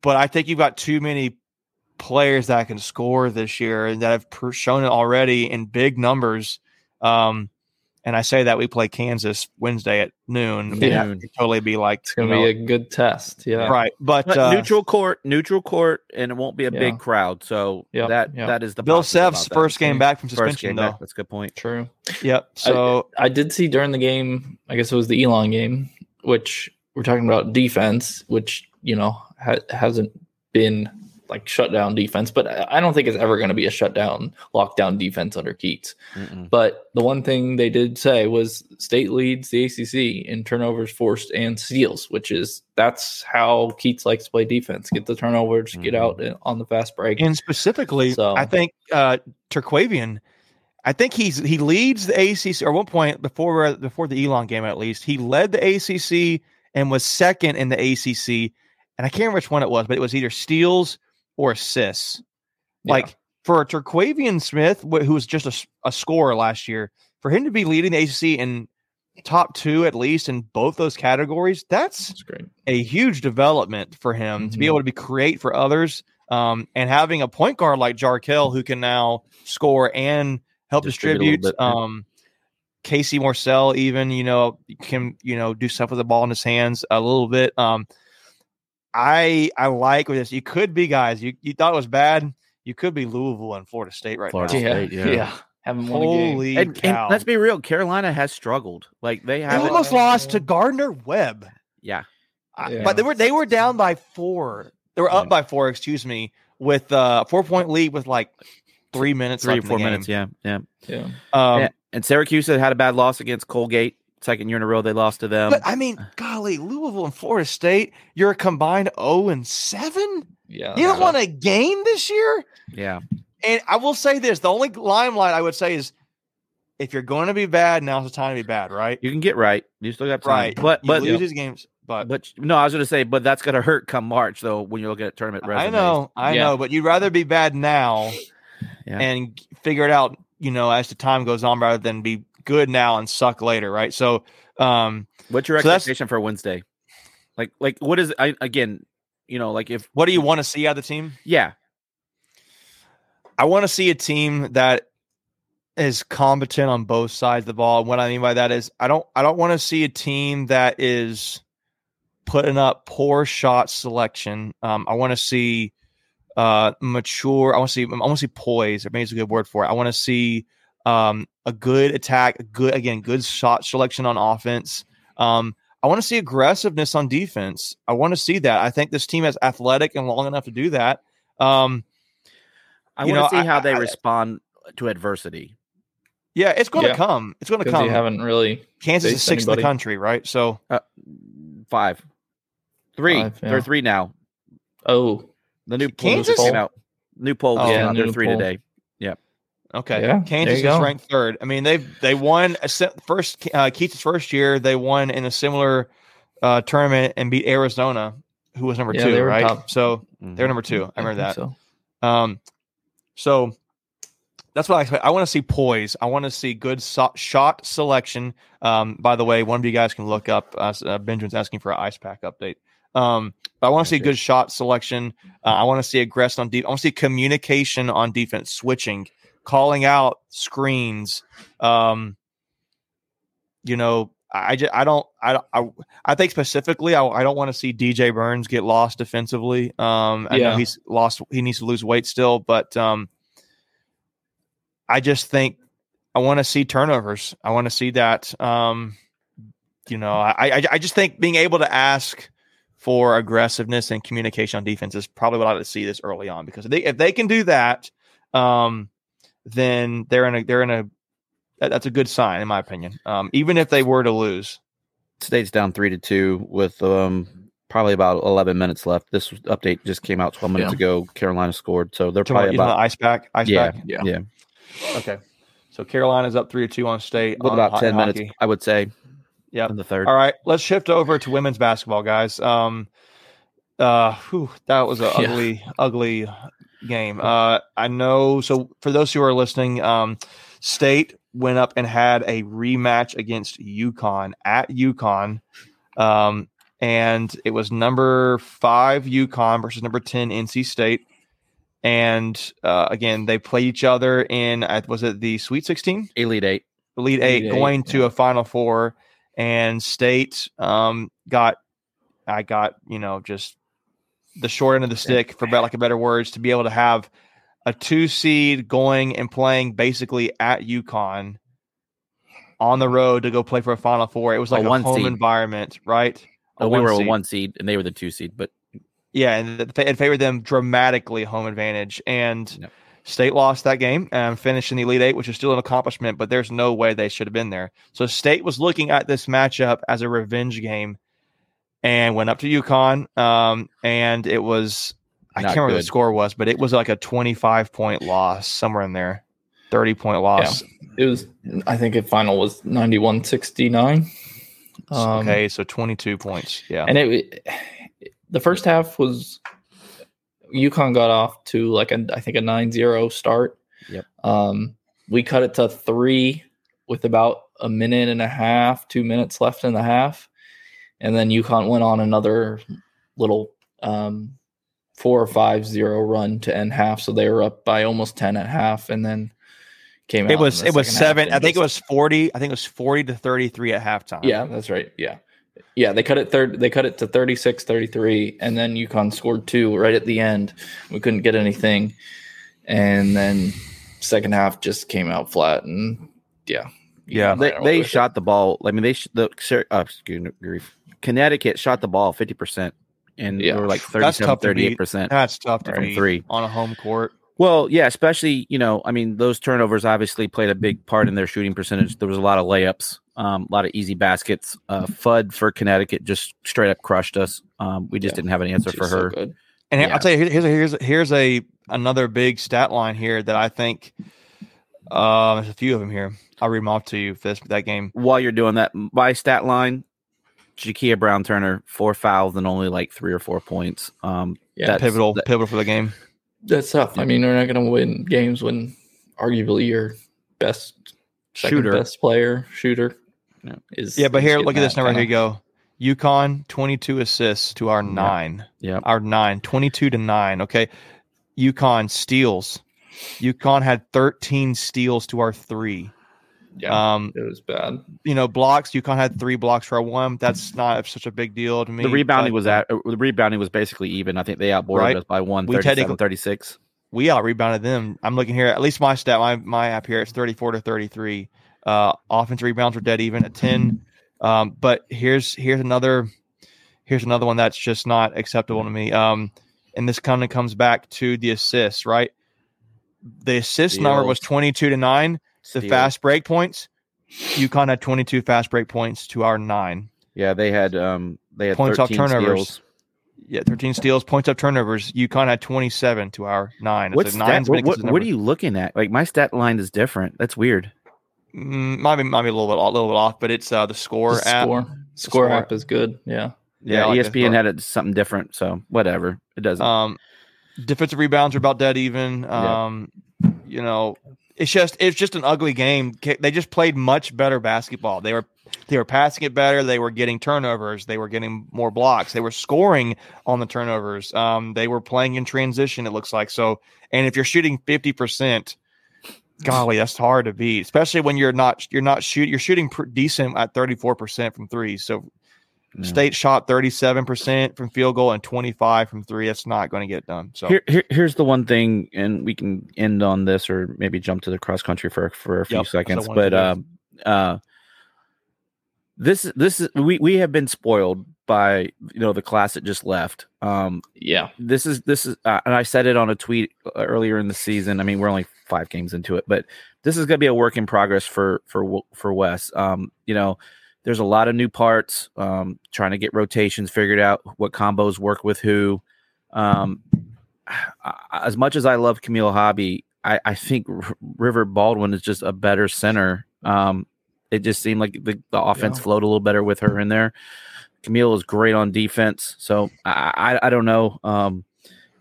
but I think you've got too many players that can score this year and that have pr- shown it already in big numbers. Um, and I say that we play Kansas Wednesday at noon. Yeah. It'd totally be like It's going you to know, be a good test. Yeah. right, but, But uh, neutral court, neutral court, and it won't be a Yeah. big crowd. So Yep, that yep. that is the Bill positive Self's about that. first game back from First suspension, game though. back. That's a good point. True. Yep. So I did see during the game, I guess it was the Elon game, which we're talking about defense, which, you know, ha- hasn't been like shutdown defense, but I I don't think it's ever going to be a shutdown, lockdown defense under Keatts. Mm-mm. But the one thing they did say was state leads the ACC in turnovers forced and steals, which is that's how Keatts likes to play defense. Get the turnovers, get Mhm. out on the fast break. and specifically, So- I think uh Terquavian, I think he's he leads the ACC or one point before before the Elon game at least. He led the ACC and was second in the ACC, and I can't remember which one it was, but it was either steals or assists. Yeah. Like for Terquavian Smith, wh- who was just a scorer last year, for him to be leading the ACC in top two at least in both those categories, that's That's great. a huge development for him to be Mhm. able to be create for others. Um, and having a point guard like Jarkel who can now score and help Distribute distribute. bit. Um, Casey Morsell, even you know, can you know do stuff with the ball in his hands a little bit. Um, I I like with this. You could be guys. You you thought it was bad. You could be Louisville and Florida State right Florida now. Yeah, State, yeah. yeah. Haven't won a game. Holy And, and cow! let's be real, Carolina has struggled. Like they they have almost lost to Gardner Webb. Yeah. I- Yeah. But they were they were down by four. They were up Yeah. by four, excuse me, with uh four point lead with like three minutes, Three or left in the four minutes, yeah. Yeah. Yeah. Um, yeah. And Syracuse had had a bad loss against Colgate. Second year in a row they lost to them. But I mean, golly, Louisville and Florida State, you're a combined 0 and 7. Yeah. You don't want a game this year? yeah. And I will say this the only limelight I would say is if you're going to be bad, now's the time to be bad, right? You can get right. You still got time. Right. But You lose these games, but but no, I was gonna say, but that's gonna hurt come March though when you're looking at tournament I know, I Yeah. know, but you'd rather be bad now Yeah. and figure it out, you know, as the time goes on rather than be good now and suck later, right? So, um, What's your So expectation for Wednesday? Like like what is I again, you know, like if what do you want to see out of the team? yeah, I want to see a team that is competent on both sides of the ball. And what I mean by that is I don't I don't want to see a team that is putting up poor shot selection. Um, I want to see uh, mature. I want to see I want to see poise. Or maybe it's a good word for it. I want to see um, a good attack, a good again, good shot selection on offense. Um, I want to see aggressiveness on defense. I want to see that. I think this team is athletic and long enough to do that. Um, I You want to see I- how they I- respond to adversity. yeah, it's going to come. It's going to come. you haven't really. Kansas is faced sixth in the country, right? So Five. Three. Five, yeah. They're three now. Oh, The new poll just Kansas? came out. New poll Oh, yeah. They're three poll. today. Okay, Yeah, Kansas is go. ranked third. I mean, they've they won a se- first uh, Keatts' first year. They won in a similar uh, tournament and beat Arizona, who was number Yeah, two, right? top. So Mhm. they're number two. I remember that. think Um, so that's what I expect. I want to see poise. I want to see good so- shot selection. Um, by the way, one of you guys can look up. Uh, uh, Benjamin's asking for an ice pack update. Um, but I want to see good shot selection. Uh, I want to see aggressive on deep. I want to see communication on defense, switching, calling out screens. Um, you know, I just I don't I don't I, I think specifically I, I don't want to see DJ Burns get lost defensively. Um, I know Yeah. he's lost. He needs to lose weight still, but um, I just think I want to see turnovers. I want to see that. Um, you know, I, I I just think being able to ask for aggressiveness and communication on defense is probably what I to see this early on because if they if they can do that, um, then they're in a they're in a that, that's a good sign in my opinion. Um, even if they were to lose. State's down three to two with um probably about eleven minutes left. This update just came out twelve minutes Yeah. ago. Carolina scored, so they're Talking probably about, about ice pack, ice yeah, pack. Yeah. yeah, Okay. So Carolina's up three to two on state. with on about ho- ten hockey. minutes, I would say. Yeah. in the third. All right, let's shift over to women's basketball, guys. Um, uh, whew, that was an Yeah. ugly, ugly game. Uh, I know. So for those who are listening, um, State went up and had a rematch against UConn at UConn, um, and it was number five UConn versus number ten NC State. And uh, again, they played each other in was it the Sweet Sixteen? Elite eight. Elite Eight, Elite Eight, going to a Final Four, and State um, got, I got you know just the short end of the stick for better, like a better words to be able to have a two seed going and playing basically at UConn on the road to go play for a Final Four. It was like a, one home seed. environment, right? A Uh, we were a one seed, and they were the two seed. But Yeah, and it it favored them dramatically home advantage. And. State lost that game and finished in the Elite Eight, which is still an accomplishment, but there's no way they should have been there. So State was looking at this matchup as a revenge game and went up to UConn. Um, and it was, I Not can't remember good. the score was, but it was like a 25 point loss somewhere in there, 30 point loss. It was. I think the final was ninety one sixty nine. Um, okay, so 22 points. Yeah. and it the first half was UConn got off to like a, I think a 9-0 start. Yep. Um, we cut it to three with about a minute and a half, two minutes left in the half, and then UConn went on another little um, four or five zero run to end half. So they were up by almost ten at half, and then came out. It was it was seven. I think it was forty. I think it was forty to thirty three at halftime. Yeah, that's right. Yeah. Yeah, they cut it third they cut it to 36 33 and then UConn scored two right at the end. We couldn't get anything. And then second half just came out flat and yeah. Yeah. They, they with it. shot the ball. I mean, they sh- the uh, excuse me, grief. Connecticut shot the ball fifty percent, and Yeah. they were like That's 37, tough to 38%. that's tough to From beat three. on a home court. Well, yeah, especially you know, I mean, those turnovers obviously played a big part in their shooting percentage. There was a lot of layups, um, a lot of easy baskets. Uh, Fudd for Connecticut just straight up crushed us. Um, we just Yeah. didn't have an answer She's for so her. good. And Yeah. I'll tell you, here's a, here's a, here's a another big stat line here that I think. Um, there's a few of them here. I'll read them off to you for this that game. While you're doing that, my stat line: Jakia Brown Turner four fouls and only like three or four points. Um, Yeah, that's- pivotal, that- pivotal for the game. That's tough. I mean, we're not going to win games when arguably your best second Shooter. best player shooter Yeah. is Yeah, but here, look at this that number. Here you go. UConn 22 assists to our nine. Yeah. Our nine, 22 to nine. Okay. UConn steals. UConn had 13 steals to our three. Yeah, Um, it was bad. you know, blocks. UConn had three blocks for a one. That's not such a big deal to me. the rebounding but was at uh, the rebounding was basically even. I think they outboarded Right. us by one, We 37, technically- 36. We out rebounded them. I'm looking here. At least my stat, my my app here, it's 34 to 33. Uh, offensive rebounds were dead even at 10. Um, but here's here's another here's another one that's just not acceptable to me. Um, and this kind of comes back to the assists, right? The assist number was 22 to nine. The Steals. fast break points, UConn had 22 fast break points to our nine. Yeah, they had um they had Points off 13 turnovers. steals. Yeah, 13 steals, points up turnovers. UConn had 27 to our nine. What's So that? nine's been a What, what, what are you looking at? Like my stat line is different. That's weird. Mm, might be might be a little bit a little bit off, but it's uh the score The app. score, score score. app is good. Yeah, Yeah, I like the ESPN had it something different, so whatever. It doesn't. Um, defensive rebounds are about dead even. Yeah. Um, you know, it's just it's just an ugly game. They just played much better basketball. They were they were passing it better. They were getting turnovers. They were getting more blocks. They were scoring on the turnovers. Um, they were playing in transition. It looks like so. And if you're shooting fifty percent, golly, that's hard to beat, especially when you're not you're not shoot you're shooting decent at thirty four percent from three. So Yeah. State shot 37% from field goal and 25 from three. That's not going to get done. So Here, here, here's the one thing, and we can end on this, or maybe jump to the cross country for for a few Yep, seconds. what I wanted But to um, uh, this this is we we have been spoiled by you know the class that just left. Um, yeah. this is this is uh, and I said it on a tweet uh, earlier in the season. I mean, we're only five games into it, but this is going to be a work in progress for for for Wes. Um, you know, there's a lot of new parts. Um, trying to get rotations figured out, what combos work with who. Um, I- as much as I love Camille Hobby, I, I think R- River Baldwin is just a better center. Um, it just seemed like the, the offense Yeah. flowed a little better with her in there. Camille is great on defense, so I I, I don't know, um,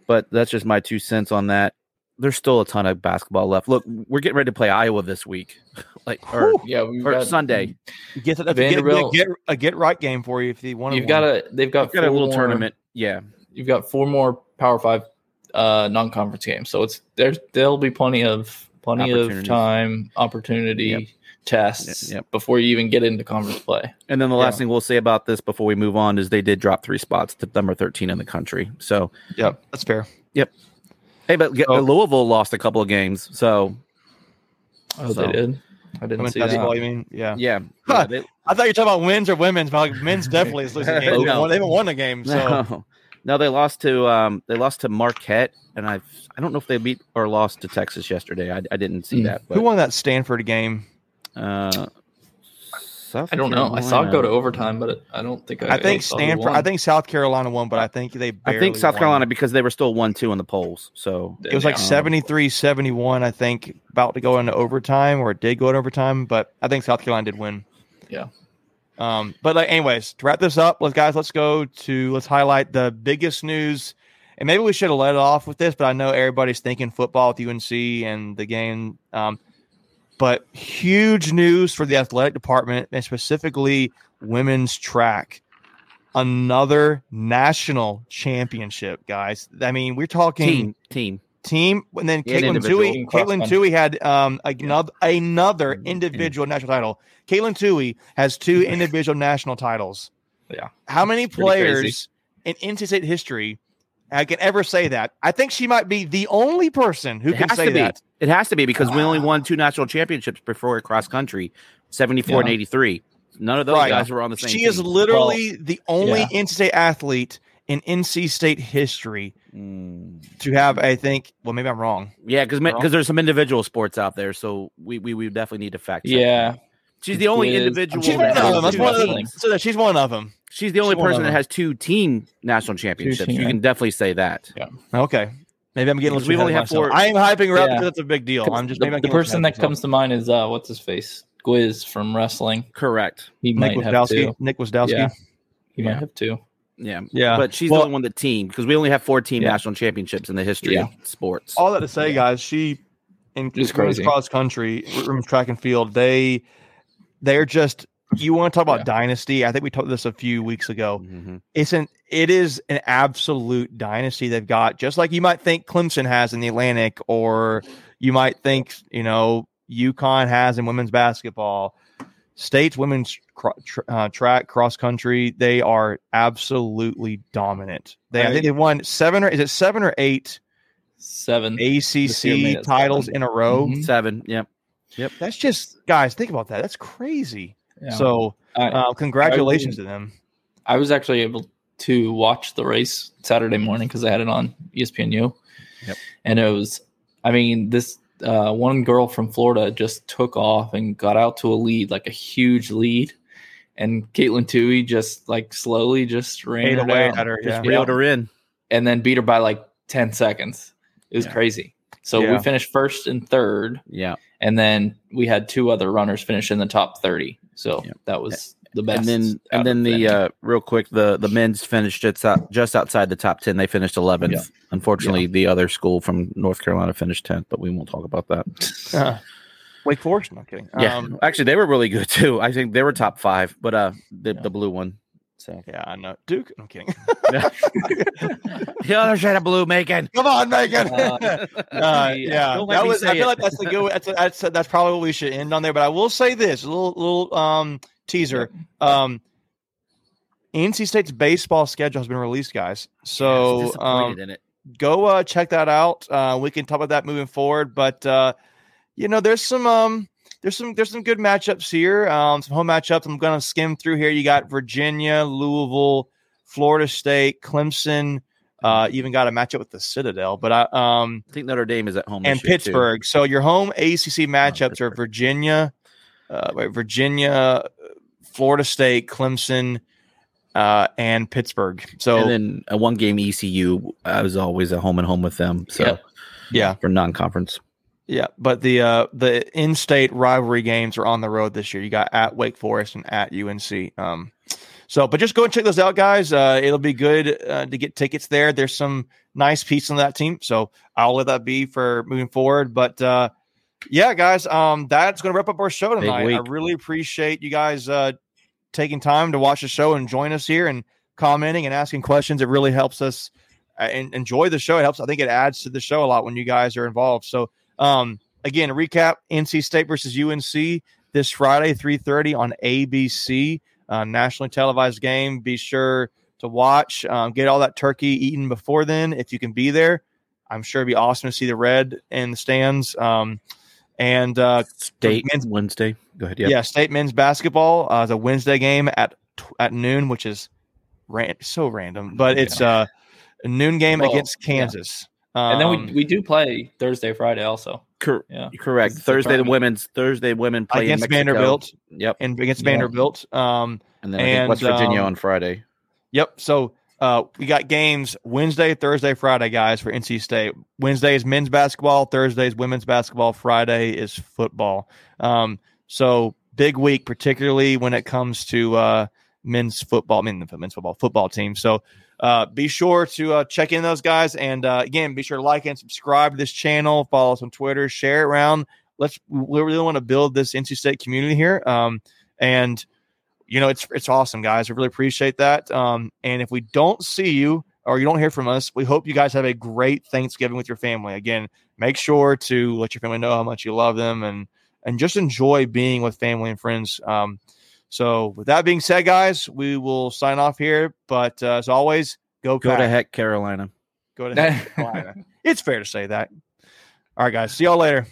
but that's just my two cents on that. There's still a ton of basketball left. Look, we're getting ready to play Iowa this week, like or, Yeah, or got, Sunday. get, that's a get, get, a get right game for you if you want. You've got a. They've got, got a little more- tournament. Yeah, You've got four more Power Five uh, non-conference games, so it's there's there'll be plenty of plenty of time, opportunity, Yep. tests Yep. before you even get into conference play. and then the last Yeah. thing we'll say about this before we move on is they did drop three spots to number 13 in the country. So Yep, that's fair. Yep. Hey, but get, So- Louisville lost a couple of games. So Oh, So- they did. I didn't Women's see basketball, that. you mean? Yeah. yeah, Huh. yeah, they- I thought you were talking about wins or women's, but like men's definitely is losing games. They, No. won, they haven't won a game. So No, no, they lost to um, they lost to Marquette, and I I don't know if they beat or lost to Texas yesterday. I, I didn't see Hmm. that. But, who won that Stanford game? Uh, South I don't know. I saw it go to overtime, but it, I don't think I, I think Stanford. I think South Carolina won, but I think they. I think South won. Carolina because they were still one two in the polls. So It was like Yeah. 73 71, I think, about to go into overtime, or it did go into overtime, but I think South Carolina did win. Yeah. Um, but like, anyways, to wrap this up, let's guys, let's go to let's highlight the biggest news and maybe we should have let it off with this, but I know everybody's thinking football with UNC and the game. Um, but huge news for the athletic department and specifically women's track. Another national championship, guys. I mean, we're talking Team, team. team, and then And Katelyn. Tuohy. Katelyn. Tuohy had um another another Mm, individual national title. Katelyn Tuohy has two individual national titles. Yeah. How many pretty crazy. players in NC State history I can ever say that? I think she might be the only person who It can has say to be. that. It has to be because we only won two national championships before cross country, 74 and 83. None of those Right. guys were on the same She team. is literally the only yeah. NC State athlete in NC State history Mm. to have, I think, well, maybe I'm wrong. Yeah, because because there's some individual sports out there, so we we, we definitely need to fact check. Yeah. She's the only Quiz. individual. She's one of them. That's one of them. So that she's one of them. She's the only she's person that has two team national championships. team, you can definitely say that. Okay. Maybe I'm getting a little we only have myself. four- I am hyping her up Yeah. because it's a big deal. I'm just the, maybe I'm the getting a little person that myself. comes to mind is uh what's his face? Gwiz from wrestling. Correct. He Nick might have two. Nick Gwiazdowski. Yeah. He Yeah. might have two. Yeah. Yeah. But she's Well- the only one that team because we only have four team Yeah. national championships in the history Yeah. of sports. all that to say, guys, she in It's women's crazy. cross country, women's track and field, they they're just you want to talk about Yeah. dynasty. I think we talked this a few weeks ago. Mhm. It's an it is an absolute dynasty they've got, just like you might think Clemson has in the Atlantic, or you might think, you know, UConn has in women's basketball. States women's cro- tr- uh, track cross country, they are absolutely dominant. They, I I- think they won seven or is it seven or eight Seven. ACC titles seven. in a row. Mhm. Seven. Yep. That's just guys, think about that. That's crazy. Yeah. So, I- uh, congratulations to them. I was actually able to watch the race Saturday morning because I had it on ESPNU. Yep. And it was, I mean, this uh, one girl from Florida just took off and got out to a lead, like a huge lead. And Katelyn Tuohy just like slowly just ran her away down at her. Just Yeah. reeled her in. and then beat her by like 10 seconds. It was Yeah. crazy. So Yeah. we finished first and third. Yeah. And then we had two other runners finish in the top 30. So Yeah. that was the best. And then and then the uh real quick the the men's finished just out, just outside the top 10 they finished 11th Yeah. unfortunately the other school from north carolina finished 10th but we won't talk about that Uh, Wake Forest. No kidding. yeah Um, actually they were really good too i think they were top five but uh the, Yeah. the blue one so yeah, I know. Duke. I'm kidding. the other shade of blue macon Come on, Megan. Uh, Uh, yeah, that was. I feel it. like that's the good. That's, that's that's probably what we should end on there. But I will say this: a little little um teaser. Um, NC State's baseball schedule has been released, guys. So disappointed um, in it go uh, check that out. Uh, we can talk about that moving forward. But uh, you know, there's some um, there's some there's some good matchups here. Um, some home matchups. I'm gonna skim through here. You got Virginia, Louisville, Florida State, Clemson. Uh, even got a matchup with the Citadel, but I um i think notre dame is at home and year, too. Pittsburgh. So your home ACC matchups are Virginia, uh, wait, Virginia, Florida State, Clemson, uh, and Pittsburgh. So and then a one game ecu i was always at home and home with them so Yep. yeah, for non-conference yeah. But the uh, the in-state rivalry games are on the road this year. You got at Wake Forest and at UNC. Um, so, but just go and check those out, guys. Uh, it'll be good uh, to get tickets there. There's some nice pieces on that team, so I'll let that be for moving forward. But uh, yeah, guys, um, that's going to wrap up our show tonight. I really appreciate you guys uh, taking time to watch the show and join us here and commenting and asking questions. It really helps us uh, en- enjoy the show. It helps. I think it adds to the show a lot when you guys are involved. So, um, again, recap: NC State versus UNC this Friday, three thirty on ABC, uh, nationally televised game. Be sure to watch. Um, get all that turkey eaten before then if you can be there. I'm sure it'd be awesome to see the red in the stands. Um, and uh, state men's- wednesday go ahead yeah, yeah state men's basketball uh, is a Wednesday game at at noon, which is ran- so random, but it's uh, a noon game Well, against yeah. Kansas. and then Um, we, we do play Thursday, Friday also. Cor- Yeah. correct It's thursday the tournament. women's thursday women play against in Vanderbilt yep and against Yeah. Vanderbilt. Um, and then I think And, west virginia um, on friday Yep. So uh, we got games Wednesday, Thursday, Friday, guys, for NC State. Wednesday is men's basketball. Thursday is women's basketball. Friday is football. Um, so big week, particularly when it comes to uh, men's football. I mean, the men's football football team. So uh, be sure to uh, check in those guys. And uh, again, be sure to like and subscribe to this channel. Follow us on Twitter. Share it around. Let's. We really want to build this NC State community here. Um, and you know, it's it's awesome, guys. We really appreciate that. Um, and if we don't see you or you don't hear from us, we hope you guys have a great Thanksgiving with your family. Again, make sure to let your family know how much you love them and and just enjoy being with family and friends. Um, so, with that being said, guys, we will sign off here. But uh, as always, go Go Pack. to heck, Carolina. Go to heck, Carolina. it's fair to say that. All right, guys. See y'all later.